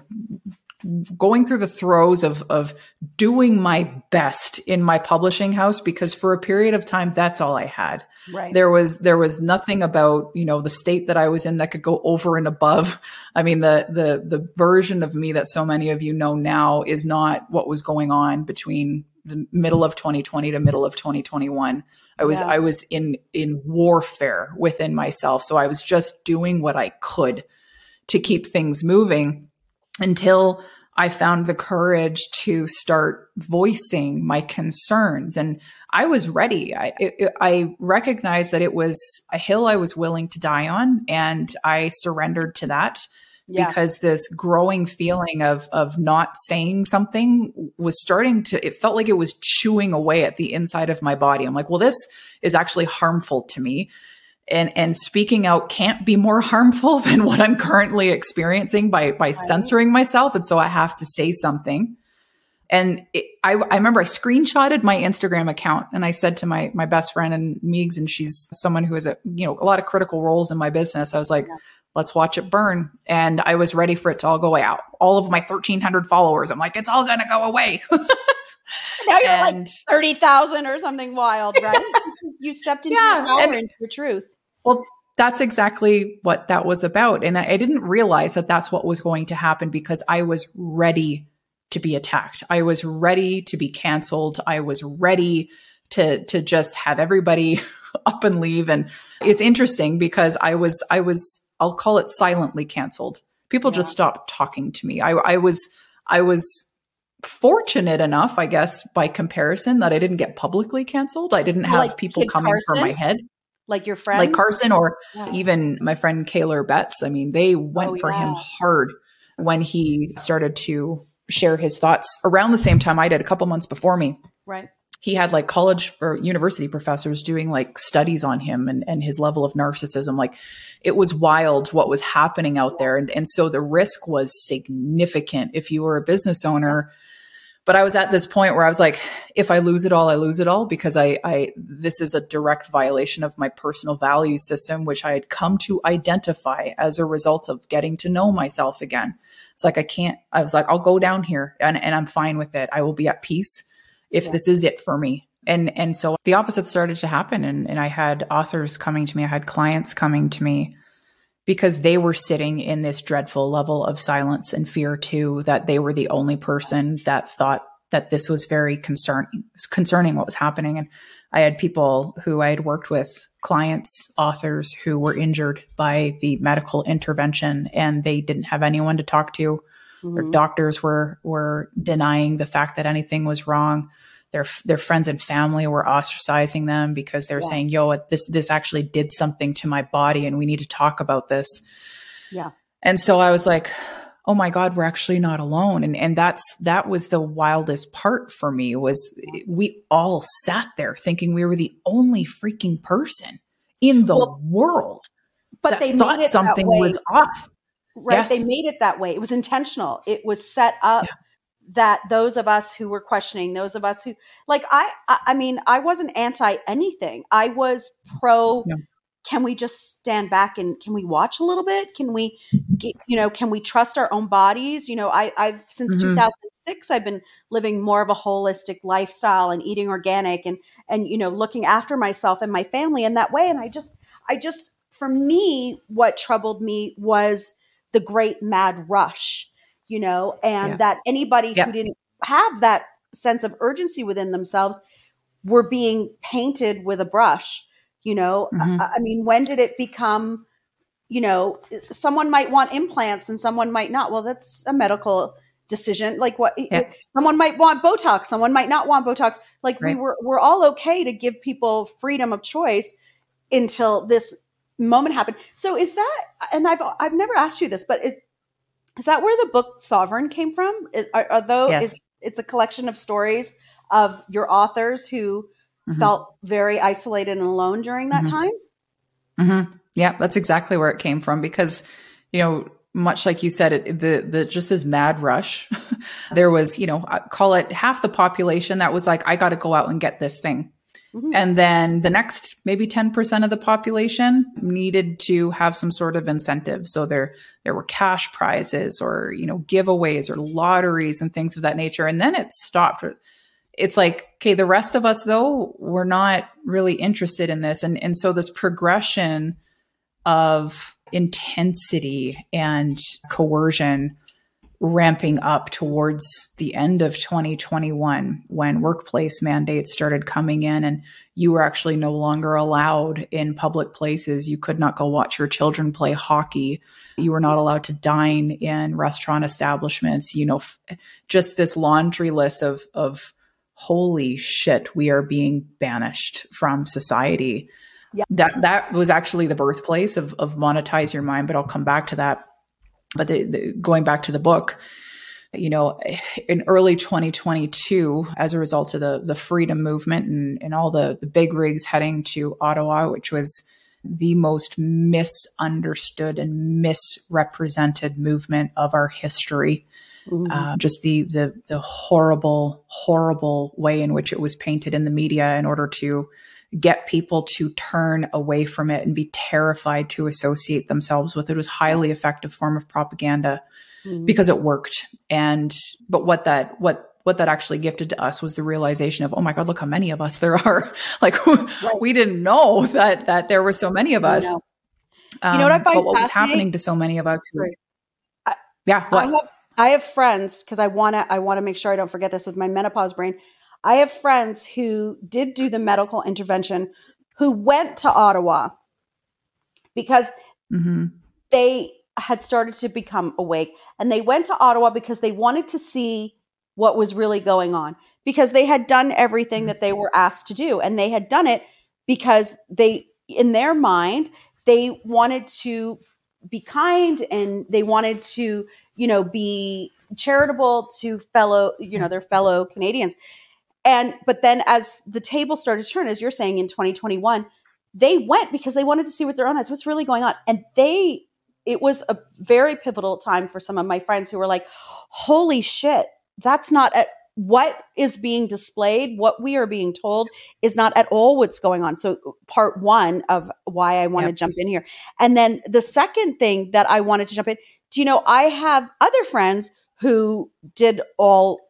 going through the throes of of doing my best in my publishing house because for a period of time that's all I had. Right. There was there was nothing about, you know, the state that I was in that could go over and above. I mean the the the version of me that so many of you know now is not what was going on between the middle of 2020 to middle of 2021. I was Yeah. I was in in warfare within myself. So I was just doing what I could to keep things moving until I found the courage to start voicing my concerns. And I was ready. I, it, I recognized that it was a hill I was willing to die on, and I surrendered to that Yeah. because this growing feeling of of not saying something was starting to. It felt like it was chewing away at the inside of my body. I'm like, well, this is actually harmful to me and and speaking out can't be more harmful than what I'm currently experiencing by by censoring myself and so I have to say something and it, I, I remember I screenshotted my Instagram account and I said to my my best friend and Meegs and she's someone who has a you know a lot of critical roles in my business I was like Yeah. let's watch it burn and I was ready for it to all go out all of my 1300 followers I'm like it's all going to go away now you're like 30,000 or something wild, right? you stepped into Yeah, your power, and- into your truth. Well, that's exactly what that was about. And I, I didn't realize that that's what was going to happen because I was ready to be attacked. I was ready to be canceled. I was ready to, to just have everybody up and leave. And it's interesting because I was, I was, I'll call it silently canceled. People just stopped talking to me. I, I was, I was fortunate enough, I guess, by comparison that I didn't get publicly canceled. I didn't have Like people Kid coming for my head Like your friend. like Carson or Yeah. even my friend Kaylor Betts. I mean, they went Oh, for him hard when he started to share his thoughts around the same time I did, a couple months before me. right. He had like college or university professors doing like studies on him and, and his level of narcissism. Like it was wild what was happening out there. And, and so the risk was significant if you were a business owner. But I was at this point where I was like, if I lose it all, I lose it all because I, I, this is a direct violation of my personal value system, which I had come to identify as a result of getting to know myself again. It's like, I can't, I was like, I'll go down here and, and I'm fine with it. I will be at peace if Yeah. this is it for me. And, and so the opposite started to happen. And, and I had authors coming to me. I had clients coming to me because they were sitting in this dreadful level of silence and fear too, that they were the only person that thought that this was very concerning, concerning what was happening. And I had people who I had worked with, clients, authors who were injured by the medical intervention and they didn't have anyone to talk to. Their Mhm. doctors were were denying the fact that anything was wrong. Their their friends and family were ostracizing them because they were Yeah. saying, "Yo, this this actually did something to my body, and we need to talk about this." Yeah. And so I was like, "Oh my God, we're actually not alone." And and that's that was the wildest part for me was we all sat there thinking we were the only freaking person in the Well, world But that they thought something was off. right Yes. they made it that way it was intentional it was set up that those of us who were questioning those of us who like i i, mean i wasn't anti anything. I was pro Yeah. can we just stand back and can we watch a little bit? Can we get, you know can we trust our own bodies? You know i i've since Mhm. 2006 i've been living more of a holistic lifestyle and eating organic and and you know looking after myself and my family in that way. And i just i just for me what troubled me was the great mad rush you know and Yeah. that anybody Yeah. who didn't have that sense of urgency within themselves were being painted with a brush you know Mhm. I, I mean when did it become you know someone might want implants and someone might not well that's a medical decision like what Yeah. someone might want botox someone might not want botox like we were we're all okay to give people freedom of choice until this moment happened so is that and i've i've never asked you this but is, is that where the book sovereign came from is are, are those Yes. is it's a collection of stories of your authors who Mhm. felt very isolated and alone during that Mhm. time hmm Yeah, that's exactly where it came from because, you know, much like you said, it the the just this mad rush. there was, you know, call it half the population that was like, I got to go out and get this thing, Mm-hmm. And then the next maybe 10% of the population needed to have some sort of incentive. So there there were cash prizes or, you know, giveaways or lotteries and things of that nature. And then it stopped. It's like, okay, the rest of us though, we're not really interested in this. And and so this progression of intensity and coercion ramping up towards the end of 2021 when workplace mandates started coming in and you were actually no longer allowed in public places. You could not go watch your children play hockey. You were not allowed to dine in restaurant establishments. You know, f- just this laundry list of, of holy shit, we are being banished from society. Yeah. That that was actually the birthplace of of monetize your mind, but I'll come back to that but the, the, going back to the book, you know, in early 2022, as a result of the the freedom movement and, and all the, the big rigs heading to Ottawa, which was the most misunderstood and misrepresented movement of our history. Mm-hmm. Uh, just the, the the horrible, horrible way in which it was painted in the media in order to get people to turn away from it and be terrified to associate themselves with it. it was highly effective form of propaganda mm-hmm. because it worked. And but what that what what that actually gifted to us was the realization of, oh my God, look how many of us there are. like right. we didn't know that that there were so many of us. Um, you know what I um, find but what was happening to so many of us? Who, I, yeah, what? I have I have friends because I wanna I wanna make sure I don't forget this with my menopause brain. I have friends who did do the medical intervention who went to Ottawa because mm-hmm. they had started to become awake and they went to Ottawa because they wanted to see what was really going on because they had done everything that they were asked to do and they had done it because they in their mind they wanted to be kind and they wanted to you know be charitable to fellow you know their fellow Canadians and but then as the table started to turn, as you're saying in 2021, they went because they wanted to see with their own eyes what's really going on. And they it was a very pivotal time for some of my friends who were like, holy shit, that's not at what is being displayed, what we are being told is not at all what's going on. So, part one of why I want yep. to jump in here. And then the second thing that I wanted to jump in, do you know, I have other friends who did all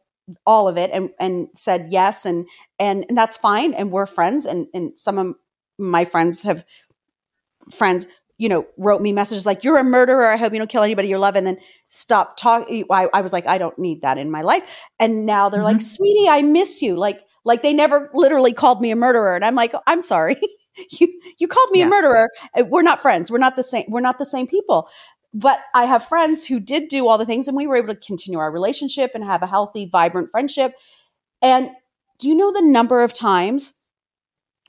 all of it and and said yes and and and that's fine and we're friends and and some of my friends have friends you know wrote me messages like you're a murderer. I hope you don't kill anybody you love. And then stop talking I, I was like i don't need that in my life. And now they're mm-hmm. like sweetie i miss you. Like like they never literally called me a murderer. And i'm like i'm sorry. You you called me yeah. a murderer we're not friends. We're not the same we're not the same people but I have friends who did do all the things and we were able to continue our relationship and have a healthy, vibrant friendship. And do you know the number of times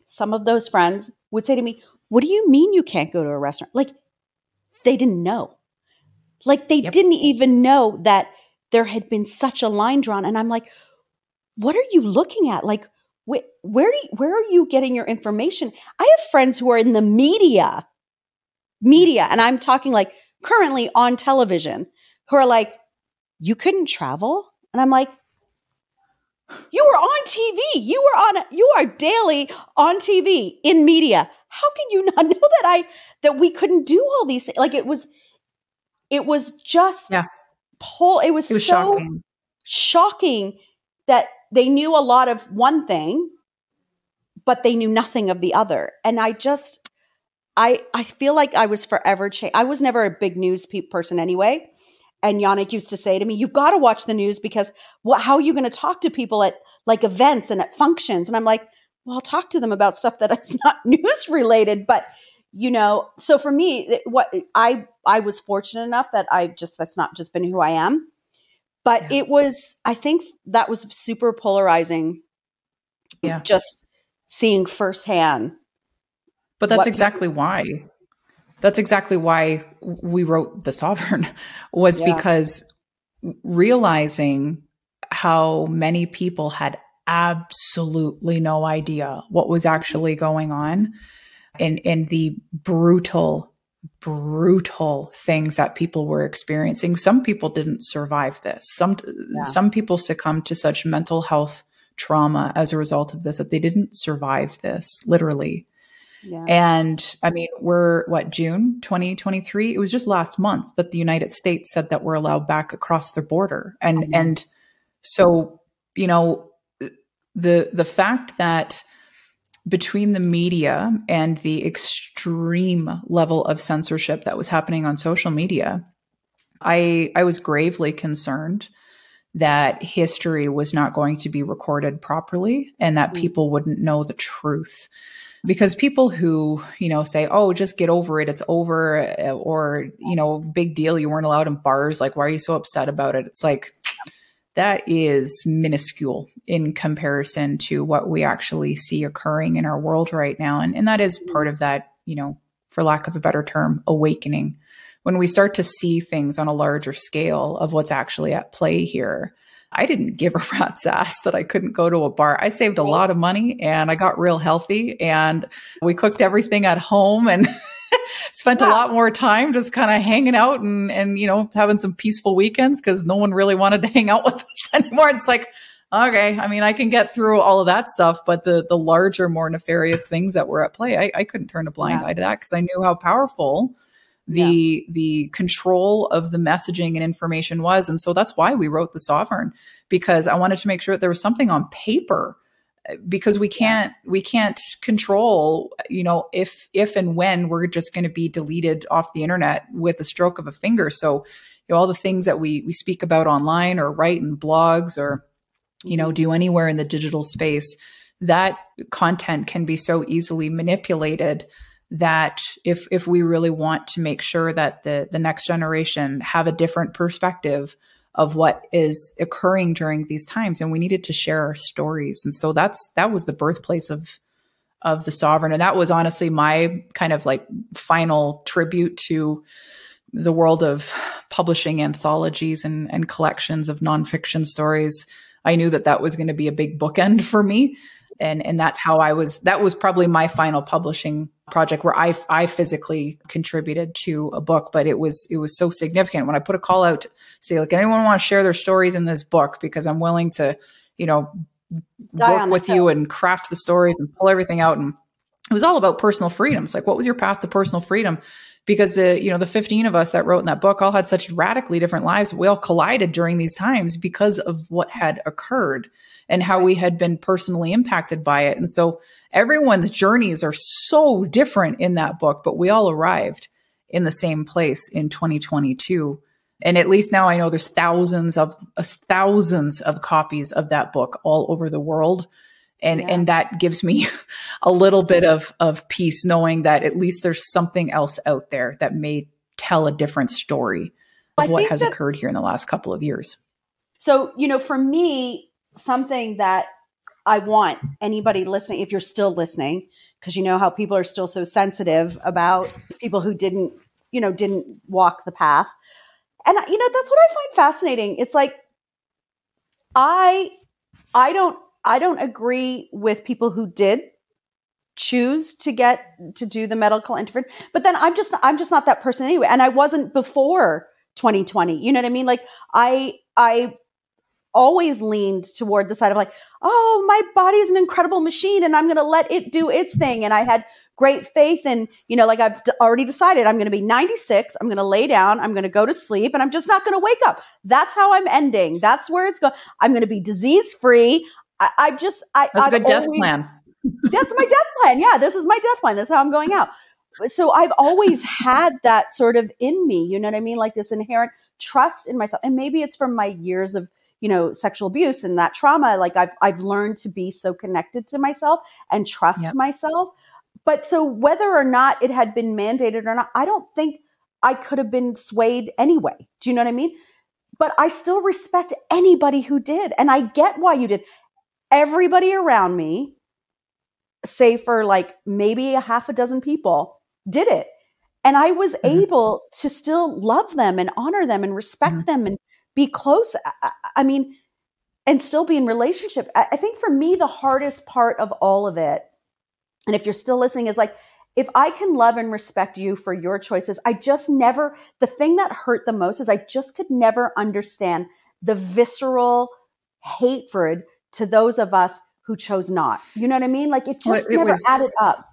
some of those friends would say to me, What do you mean you can't go to a restaurant? Like they didn't know. Like they yep. didn't even know that there had been such a line drawn. And I'm like, What are you looking at? Like, wh- where do you, where are you getting your information? I have friends who are in the media, media, and I'm talking like currently on television who are like, you couldn't travel? And I'm like, you were on TV. You were on, you are daily on TV in media. How can you not know that I, that we couldn't do all these things? Like it was, it was just, yeah. Whole, it was, it was so shocking. shocking that they knew a lot of one thing, but they knew nothing of the other. And I just, I I feel like I was forever changed. I was never a big news pe- person anyway. And Yannick used to say to me, "You've got to watch the news because what? How are you going to talk to people at like events and at functions?" And I'm like, "Well, I'll talk to them about stuff that is not news related." But you know, so for me, what I I was fortunate enough that I just that's not just been who I am, but yeah. it was. I think that was super polarizing. Yeah, just seeing firsthand but that's exactly why. That's exactly why we wrote The Sovereign was yeah. because realizing how many people had absolutely no idea what was actually going on and in the brutal brutal things that people were experiencing some people didn't survive this some yeah. some people succumbed to such mental health trauma as a result of this, that they didn't survive this, literally. Yeah. And I mean, we're what, June 2023? It was just last month that the United States said that we're allowed back across the border. And, Mhm. and so, you know, the, the fact that between the media and the extreme level of censorship that was happening on social media, I, I was gravely concerned that history was not going to be recorded properly and that Mm. people wouldn't know the truth because people who you know say oh just get over it. It's over uh, or you know big deal. You weren't allowed in bars. Like why are you so upset about it? It's like that is minuscule in comparison to what we actually see occurring in our world right now. And, and that is part of that you know for lack of a better term awakening. When we start to see things on a larger scale of what's actually at play here I didn't give a rat's ass that I couldn't go to a bar. I saved a lot of money and I got real healthy and we cooked everything at home and spent a lot more time just kind of hanging out and, and, you know, having some peaceful weekends because no one really wanted to hang out with us anymore. It's like, okay, I mean, I can get through all of that stuff, but the, the larger, more nefarious things that were at play, I, I couldn't turn a blind Yeah. eye to that because I knew how powerful the the control of the messaging and information was. And so that's why we wrote the sovereign because i wanted to make sure that there was something on paper because we can't we can't control you know if if and when we're just going to be deleted off the internet with a stroke of a finger. So you know all the things that we we speak about online or write in blogs or you know do anywhere in the digital space that content can be so easily manipulated that if if we really want to make sure that the the next generation have a different perspective of what is occurring during these times and we needed to share our stories. And so that's that was the birthplace of of the sovereign. And that was honestly my kind of like final tribute to the world of publishing anthologies and, and collections of nonfiction stories. I knew that that was going to be a big bookend for me and and that's how i was that was probably my final publishing project where I I physically contributed to a book, but it was it was so significant when I put a call out to say like anyone want to share their stories in this book because I'm willing to you know Die work with you and craft the stories and pull everything out and it was all about personal freedom. It's like what was your path to personal freedom? Because the you know the 15 of us that wrote in that book all had such radically different lives. We all collided during these times because of what had occurred and how we had been personally impacted by it. And so everyone's journeys are so different in that book, but we all arrived in the same place in 2022. And at least now I know there's thousands of uh, thousands of copies of that book all over the world. And Yeah. and that gives me a little bit of of peace knowing that at least there's something else out there that may tell a different story of I what has that- occurred here in the last couple of years. So, you know, for me, something that I want anybody listening, if you're still listening, because you know how people are still so sensitive about people who didn't, you know, didn't walk the path. And you know, that's what I find fascinating. It's like I I don't I don't agree with people who did choose to get to do the medical intervention. But then I'm just I'm just not that person anyway. And I wasn't before 2020. You know what I mean? Like I I always leaned toward the side of like, oh, my body is an incredible machine and I'm going to let it do its thing. And I had great faith and you know like i've d- already decided i'm going to be 96 i'm going to lay down i'm going to go to sleep and i'm just not going to wake up that's how i'm ending that's where it's going i'm going to be disease free I, I just i That's a I've good death plan. that's my death plan. Yeah, this is my death plan. This is how I'm going out. So I've always had that sort of in me, you know what I mean? Like this inherent trust in myself. And maybe it's from my years of, you know, sexual abuse and that trauma. Like I've I've learned to be so connected to myself and trust Yep. myself. But so whether or not it had been mandated or not, I don't think I could have been swayed anyway. Do you know what I mean? But I still respect anybody who did. And I get why you did. Everybody around me say for like maybe a half a dozen people did it and i was Mhm. able to still love them and honor them and respect Mhm. them and be close I- I, mean and still be in relationship I, I think for me the hardest part of all of it and if you're still listening is like if i can love and respect you for your choices i just never the thing that hurt the most is i just could never understand the visceral hatred to those of us who chose not. You know what I mean? Like it just Well, it never was- added up.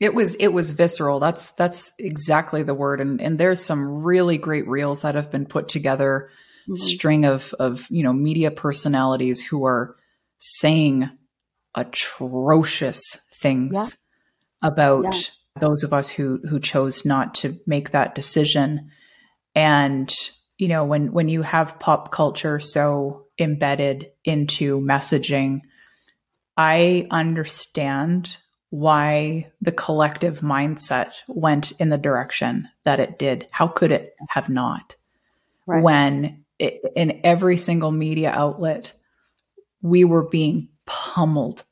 It was it was visceral. That's that's exactly the word. And and there's some really great reels that have been put together, Mhm. string of of you know media personalities who are saying atrocious things Yeah. about Yeah. those of us who who chose not to make that decision. And you know when when you have pop culture so embedded into messaging, I understand why the collective mindset went in the direction that it did. How could it have not? Right. When it, in every single media outlet, we were being pummeled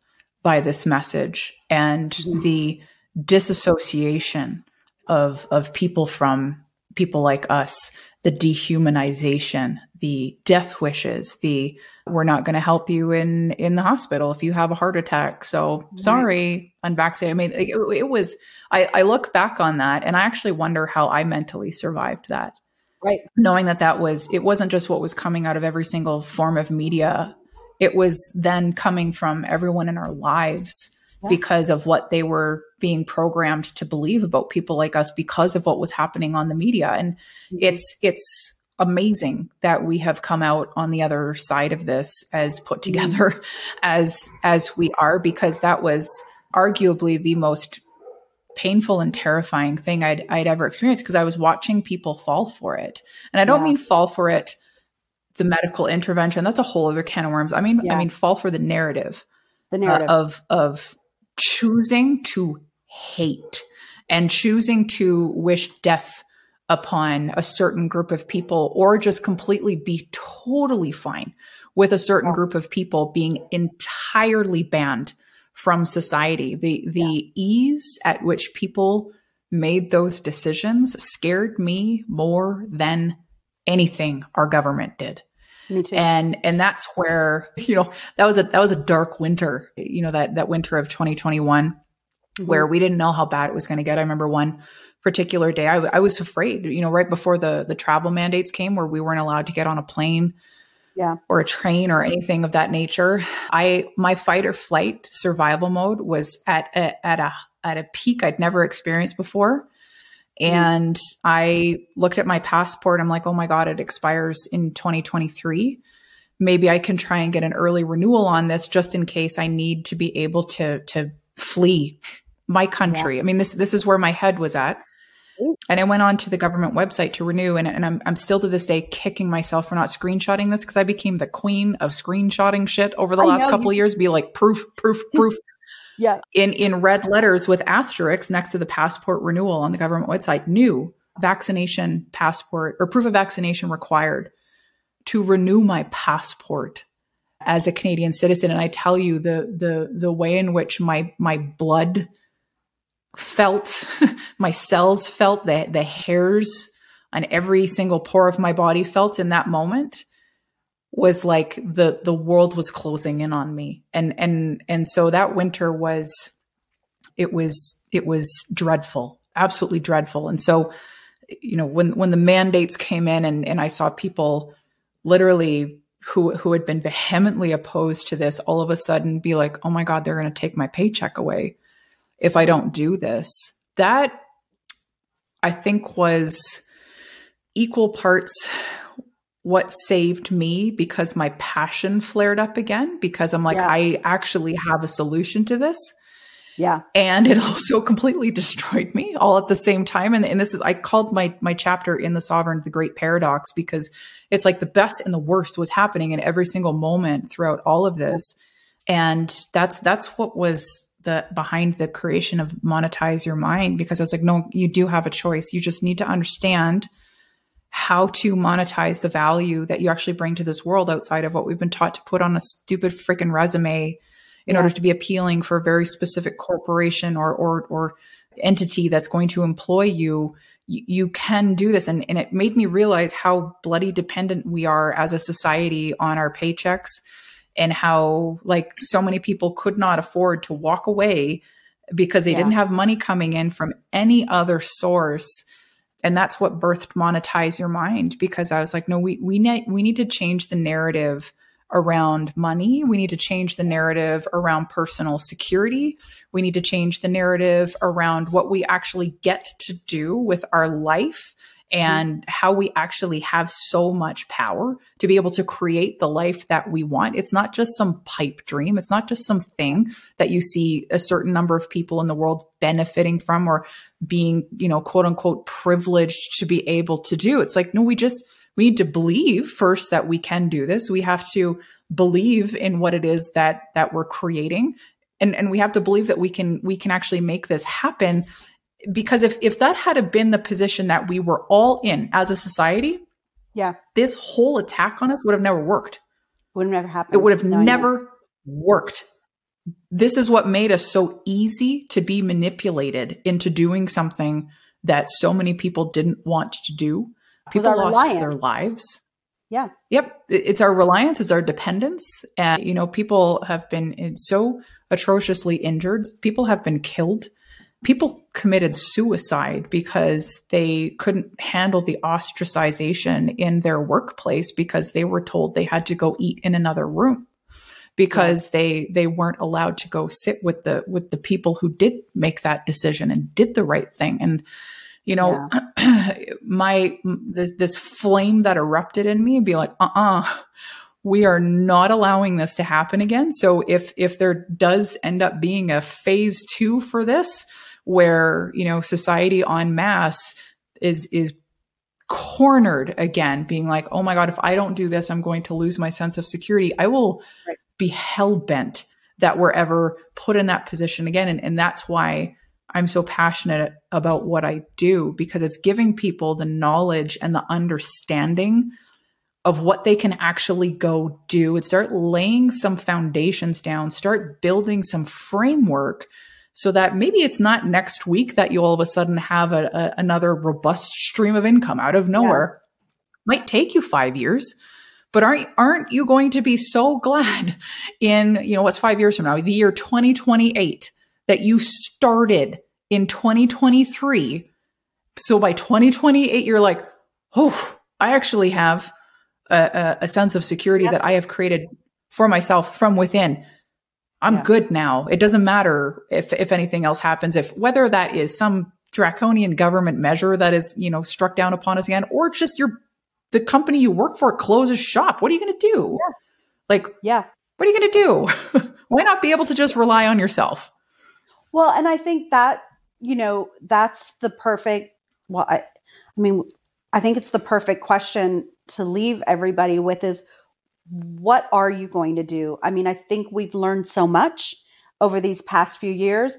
by this message and Mhm. the disassociation of of people from people like us, the dehumanization, the death wishes, the we're not going to help you in in the hospital if you have a heart attack. So sorry, unvaccinated. I mean, it, it was. I, I look back on that and I actually wonder how I mentally survived that Right. knowing that that was it wasn't just what was coming out of every single form of media it was then coming from everyone in our lives Yeah. because of what they were being programmed to believe about people like us because of what was happening on the media and mm-hmm. it's it's amazing that we have come out on the other side of this as put together as as we are because that was arguably the most painful and terrifying thing I'd I'd ever experienced because I was watching people fall for it. And I don't Yeah. mean fall for it the medical intervention. That's a whole other can of worms. I mean Yeah. I mean fall for the narrative, the uh, narrative. of of choosing to hate and choosing to wish death upon a certain group of people or just completely be totally fine with a certain Yeah. group of people being entirely banned from society the the ease at which people made those decisions scared me more than anything our government did Me too. and and that's where you know that was a that was a dark winter you know that that winter of 2021 Mhm. where we didn't know how bad it was going to get i remember one particular day I was afraid you know right before the the travel mandates came where we weren't allowed to get on a plane Yeah. or a train or anything of that nature. I my fight or flight survival mode was at a, at a at a peak i'd never experienced before. Mm-hmm. And i looked at my passport. I'm like oh my god it expires in 2023 maybe i can try and get an early renewal on this just in case i need to be able to to flee my country. I mean this this is where my head was at. And I went on to the government website to renew, and, and I'm, I'm still to this day kicking myself for not screenshotting this because I became the queen of screenshotting shit over the I last know, couple you- of years. Be like proof, proof, proof yeah. in in red letters with asterisks next to the passport renewal on the government website. New vaccination passport or proof of vaccination required to renew my passport as a Canadian citizen. And I tell you the the the way in which my my blood felt, my cells felt, the the hairs on every single pore of my body felt in that moment was like the the world was closing in on me. And and and so that winter was it was it was dreadful, absolutely dreadful. And so you know when when the mandates came in and and I saw people literally who who had been vehemently opposed to this all of a sudden be like, "Oh my god, they're going to take my paycheck away if I don't do this." That I think was equal parts what saved me because my passion flared up again because I'm like Yeah. I actually have a solution to this Yeah. and it also completely destroyed me all at the same time and, and this is i called my my chapter in the sovereign the great paradox because it's like the best and the worst was happening in every single moment throughout all of this and that's that's what was the behind the creation of monetize your mind because i was like no you do have a choice. You just need to understand how to monetize the value that you actually bring to this world outside of what we've been taught to put on a stupid freaking resume in Yeah. order to be appealing for a very specific corporation or or or entity that's going to employ you. You, you can do this. And, and it made me realize how bloody dependent we are as a society on our paychecks and how like so many people could not afford to walk away because they Yeah. didn't have money coming in from any other source and that's what birthed monetize your mind because i was like no we we need we need to change the narrative around money. We need to change the narrative around personal security. We need to change the narrative around what we actually get to do with our life Mm-hmm. and how we actually have so much power to be able to create the life that we want. It's not just some pipe dream. It's not just something that you see a certain number of people in the world benefiting from or being, you know, quote unquote privileged to be able to do. It's like, no, we just, we need to believe first that we can do this. We have to believe in what it is that that we're creating. And, and we have to believe that we can we can actually make this happen because if if that had been the position that we were all in as a society yeah. this whole attack on us would have never worked. Would have never happened. It would have no, never worked. This is what made us so easy to be manipulated into doing something that so many people didn't want to do. People lost reliance. their lives. Yeah. Yep. It's our reliance it's our dependence and you know people have been uh, so atrociously injured. People have been killed people committed suicide because they couldn't handle the ostracization in their workplace because they were told they had to go eat in another room because they they weren't allowed to go sit with the with the people who did make that decision and did the right thing. And you know yeah. my this flame that erupted in me and be like uh-uh we are not allowing this to happen again. So if if there does end up being a phase 2 for this where, you know, society en masse is, is cornered again, being like, oh my God, if I don't do this, I'm going to lose my sense of security. I will right. be hell bent that we're ever put in that position again. And, and that's why I'm so passionate about what I do because it's giving people the knowledge and the understanding of what they can actually go do and start laying some foundations down, start building some framework so that maybe it's not next week that you all of a sudden have a, a, another robust stream of income out of nowhere. Yeah. Might take you five years, but aren't aren't you going to be so glad in you know what's five years from now, the year 2028, that you started in 2023? So by 2028, you're like, oh, I actually have a, a sense of security yes. that I have created for myself from within I'm yeah. good now. It doesn't matter if if anything else happens, if whether that is some draconian government measure that is, you know, struck down upon us again, or just your the company you work for closes shop. What are you gonna do? Yeah. Like, yeah. What are you gonna do? Why not be able to just rely on yourself? Well, and I think that, you know, that's the perfect well, I I mean, I think it's the perfect question to leave everybody with is what are you going to do? I mean, I think we've learned so much over these past few years.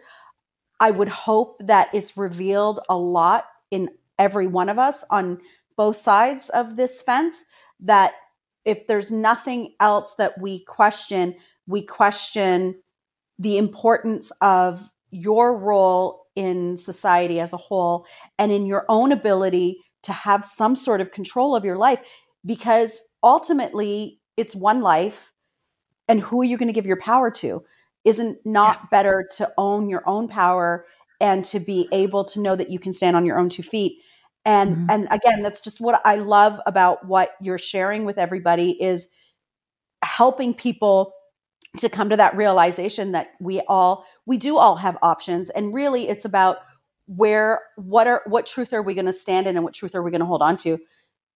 I would hope that it's revealed a lot in every one of us on both sides of this fence that if there's nothing else that we question, we question the importance of your role in society as a whole and in your own ability to have some sort of control of your life because ultimately it's one life and who are you going to give your power to? Isn't not better to own your own power and to be able to know that you can stand on your own two feet? And mm-hmm. and again that's just what i love about what you're sharing with everybody is helping people to come to that realization that we all we do all have options and really it's about where what are what truth are we going to stand in and what truth are we going to hold on to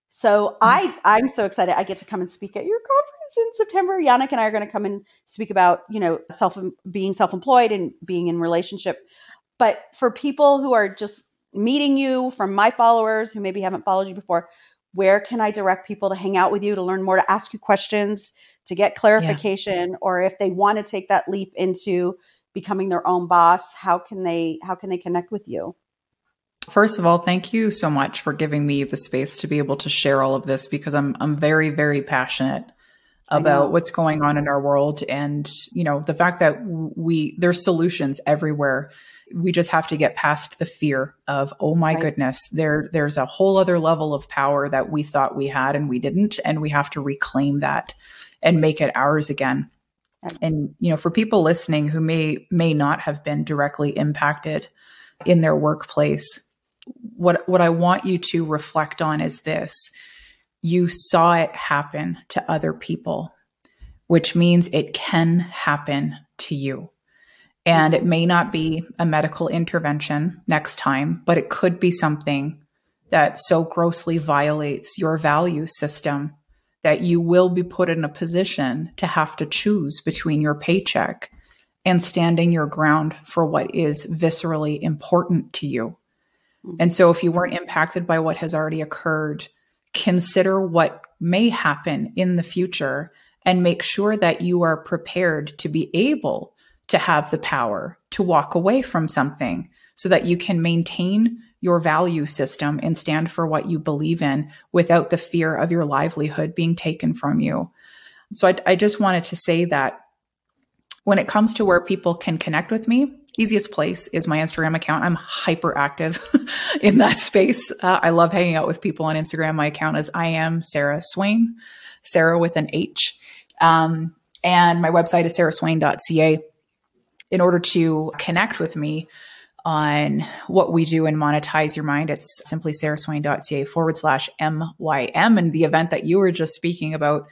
so mm-hmm. I I'm so excited. I get to come and speak at your conference in September. Yannick and I are going to come and speak about you know self being self employed and being in relationship. But for people who are just meeting you from my followers who maybe haven't followed you before, where can I direct people to hang out with you to learn more, to ask you questions, to get clarification, yeah. or if they want to take that leap into becoming their own boss, how can they how can they connect with you? First of all, thank you so much for giving me the space to be able to share all of this because I'm I'm very very passionate about what's going on in our world. And you know the fact that we there's solutions everywhere. We just have to get past the fear of oh my right. goodness there there's a whole other level of power that we thought we had and we didn't. And we have to reclaim that and make it ours again. And you know for people listening who may may not have been directly impacted in their workplace what what I want you to reflect on is this. You saw it happen to other people. which means it can happen to you. And it may not be a medical intervention next time, but it could be something that so grossly violates your value system that you will be put in a position to have to choose between your paycheck and standing your ground for what is viscerally important to you. Mm-hmm. And so, if you weren't impacted by what has already occurred, consider what may happen in the future and make sure that you are prepared to be able to have the power to walk away from something so that you can maintain your value system and stand for what you believe in without the fear of your livelihood being taken from you. So I, I just wanted to say that when it comes to where people can connect with me, easiest place is my Instagram account. I'm hyper active in that space. Uh, I love hanging out with people on Instagram. My account is I am Sarah Swain, Sarah with an H. Um, and my website is sarahswain.ca in order to connect with me on what we do and monetize your mind, it's simply sarahswain.ca forward slash MYM. And the event that you were just speaking about,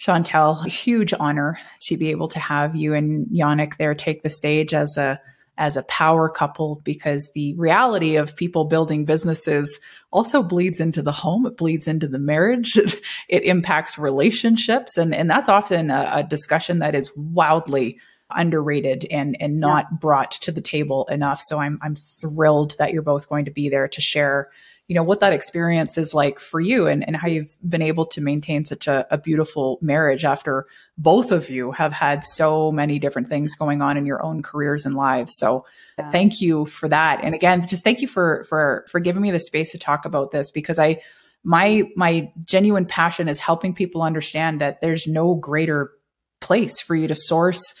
Chantel, huge honor to be able to have you and Yannick there take the stage as a as a power couple because the reality of people building businesses also bleeds into the home. It bleeds into the marriage. it impacts relationships. And, and that's often a, a discussion that is wildly underrated and and not yeah. brought to the table enough. So I'm I'm thrilled that you're both going to be there to share, you know, what that experience is like for you and, and how you've been able to maintain such a, a beautiful marriage after both of you have had so many different things going on in your own careers and lives. So yeah. thank you for that. And again, just thank you for for for giving me the space to talk about this because I my my genuine passion is helping people understand that there's no greater place for you to source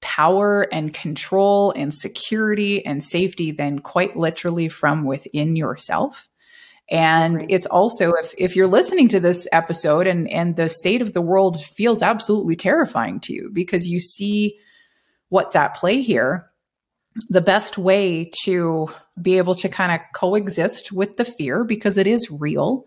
power and control and security and safety than quite literally from within yourself. And right. it's also if if you're listening to this episode and and the state of the world feels absolutely terrifying to you because you see what's at play here, the best way to be able to kind of coexist with the fear because it is real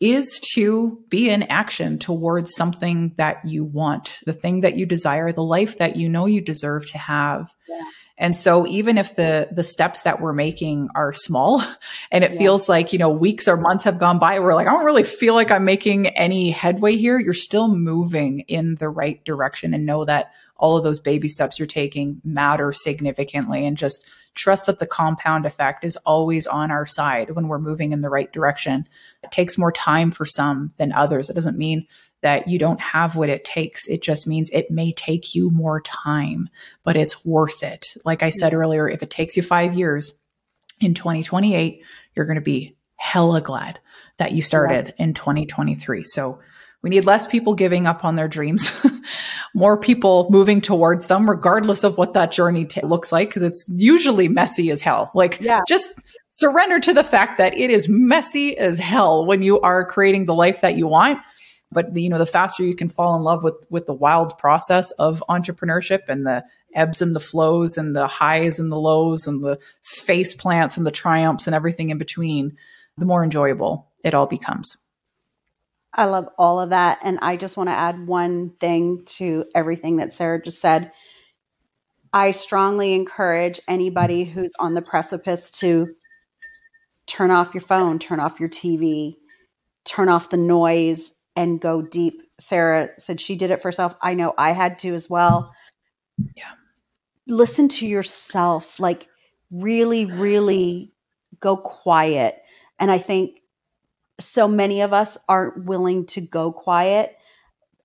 is to be in action towards something that you want, the thing that you desire, the life that you know you deserve to have. Yeah. And so even if the the steps that we're making are small and it yeah. feels like, you know, weeks or months have gone by, we're like, I don't really feel like I'm making any headway here. You're still moving in the right direction and know that all of those baby steps you're taking matter significantly and just trust that the compound effect is always on our side when we're moving in the right direction. It takes more time for some than others. It doesn't mean that you don't have what it takes. It just means it may take you more time, but it's worth it. Like I said earlier, if it takes you five years in 2028, you're going to be hella glad that you started in 2023. So we need less people giving up on their dreams, more people moving towards them, regardless of what that journey t- looks like, because it's usually messy as hell. Like, yeah. just surrender to the fact that it is messy as hell when you are creating the life that you want. But you know, the faster you can fall in love with with the wild process of entrepreneurship and the ebbs and the flows and the highs and the lows and the face plants and the triumphs and everything in between, the more enjoyable it all becomes. I love all of that. And I just want to add one thing to everything that Sarah just said. I strongly encourage anybody who's on the precipice to turn off your phone, turn off your TV, turn off the noise, and go deep. Sarah said she did it for herself. I know I had to as well. Yeah. Listen to yourself, like really, really go quiet. And I think so many of us aren't willing to go quiet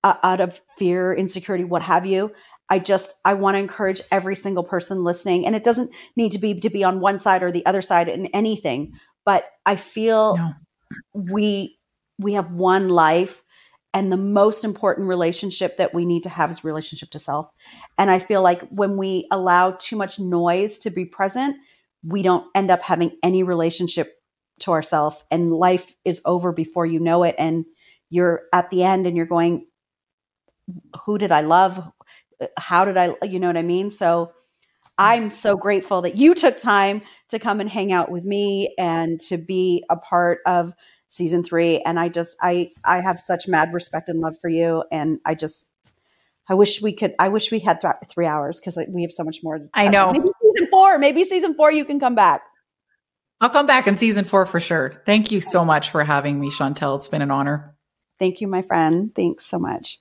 uh, out of fear, insecurity, what have you. I just I want to encourage every single person listening, and it doesn't need to be to be on one side or the other side in anything. But I feel no. we we have one life, and the most important relationship that we need to have is relationship to self. And I feel like when we allow too much noise to be present, we don't end up having any relationship to ourself. And life is over before you know it. And you're at the end and you're going who did i love? How did i you know what i mean? So i'm so grateful that you took time to come and hang out with me and to be a part of season 3 and i just i i have such mad respect and love for you and i just I wish we could. I wish we had th- three hours because like, we have so much more. I know. Maybe season four. Maybe season four. You can come back. I'll come back in season four for sure. Thank you so much for having me, Chantel. It's been an honor. Thank you, my friend. Thanks so much.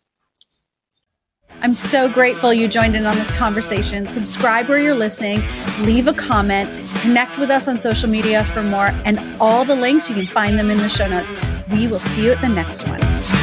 I'm so grateful you joined in on this conversation. Subscribe where you're listening, leave a comment, connect with us on social media for more, and all the links you can find them in the show notes. We will see you at the next one.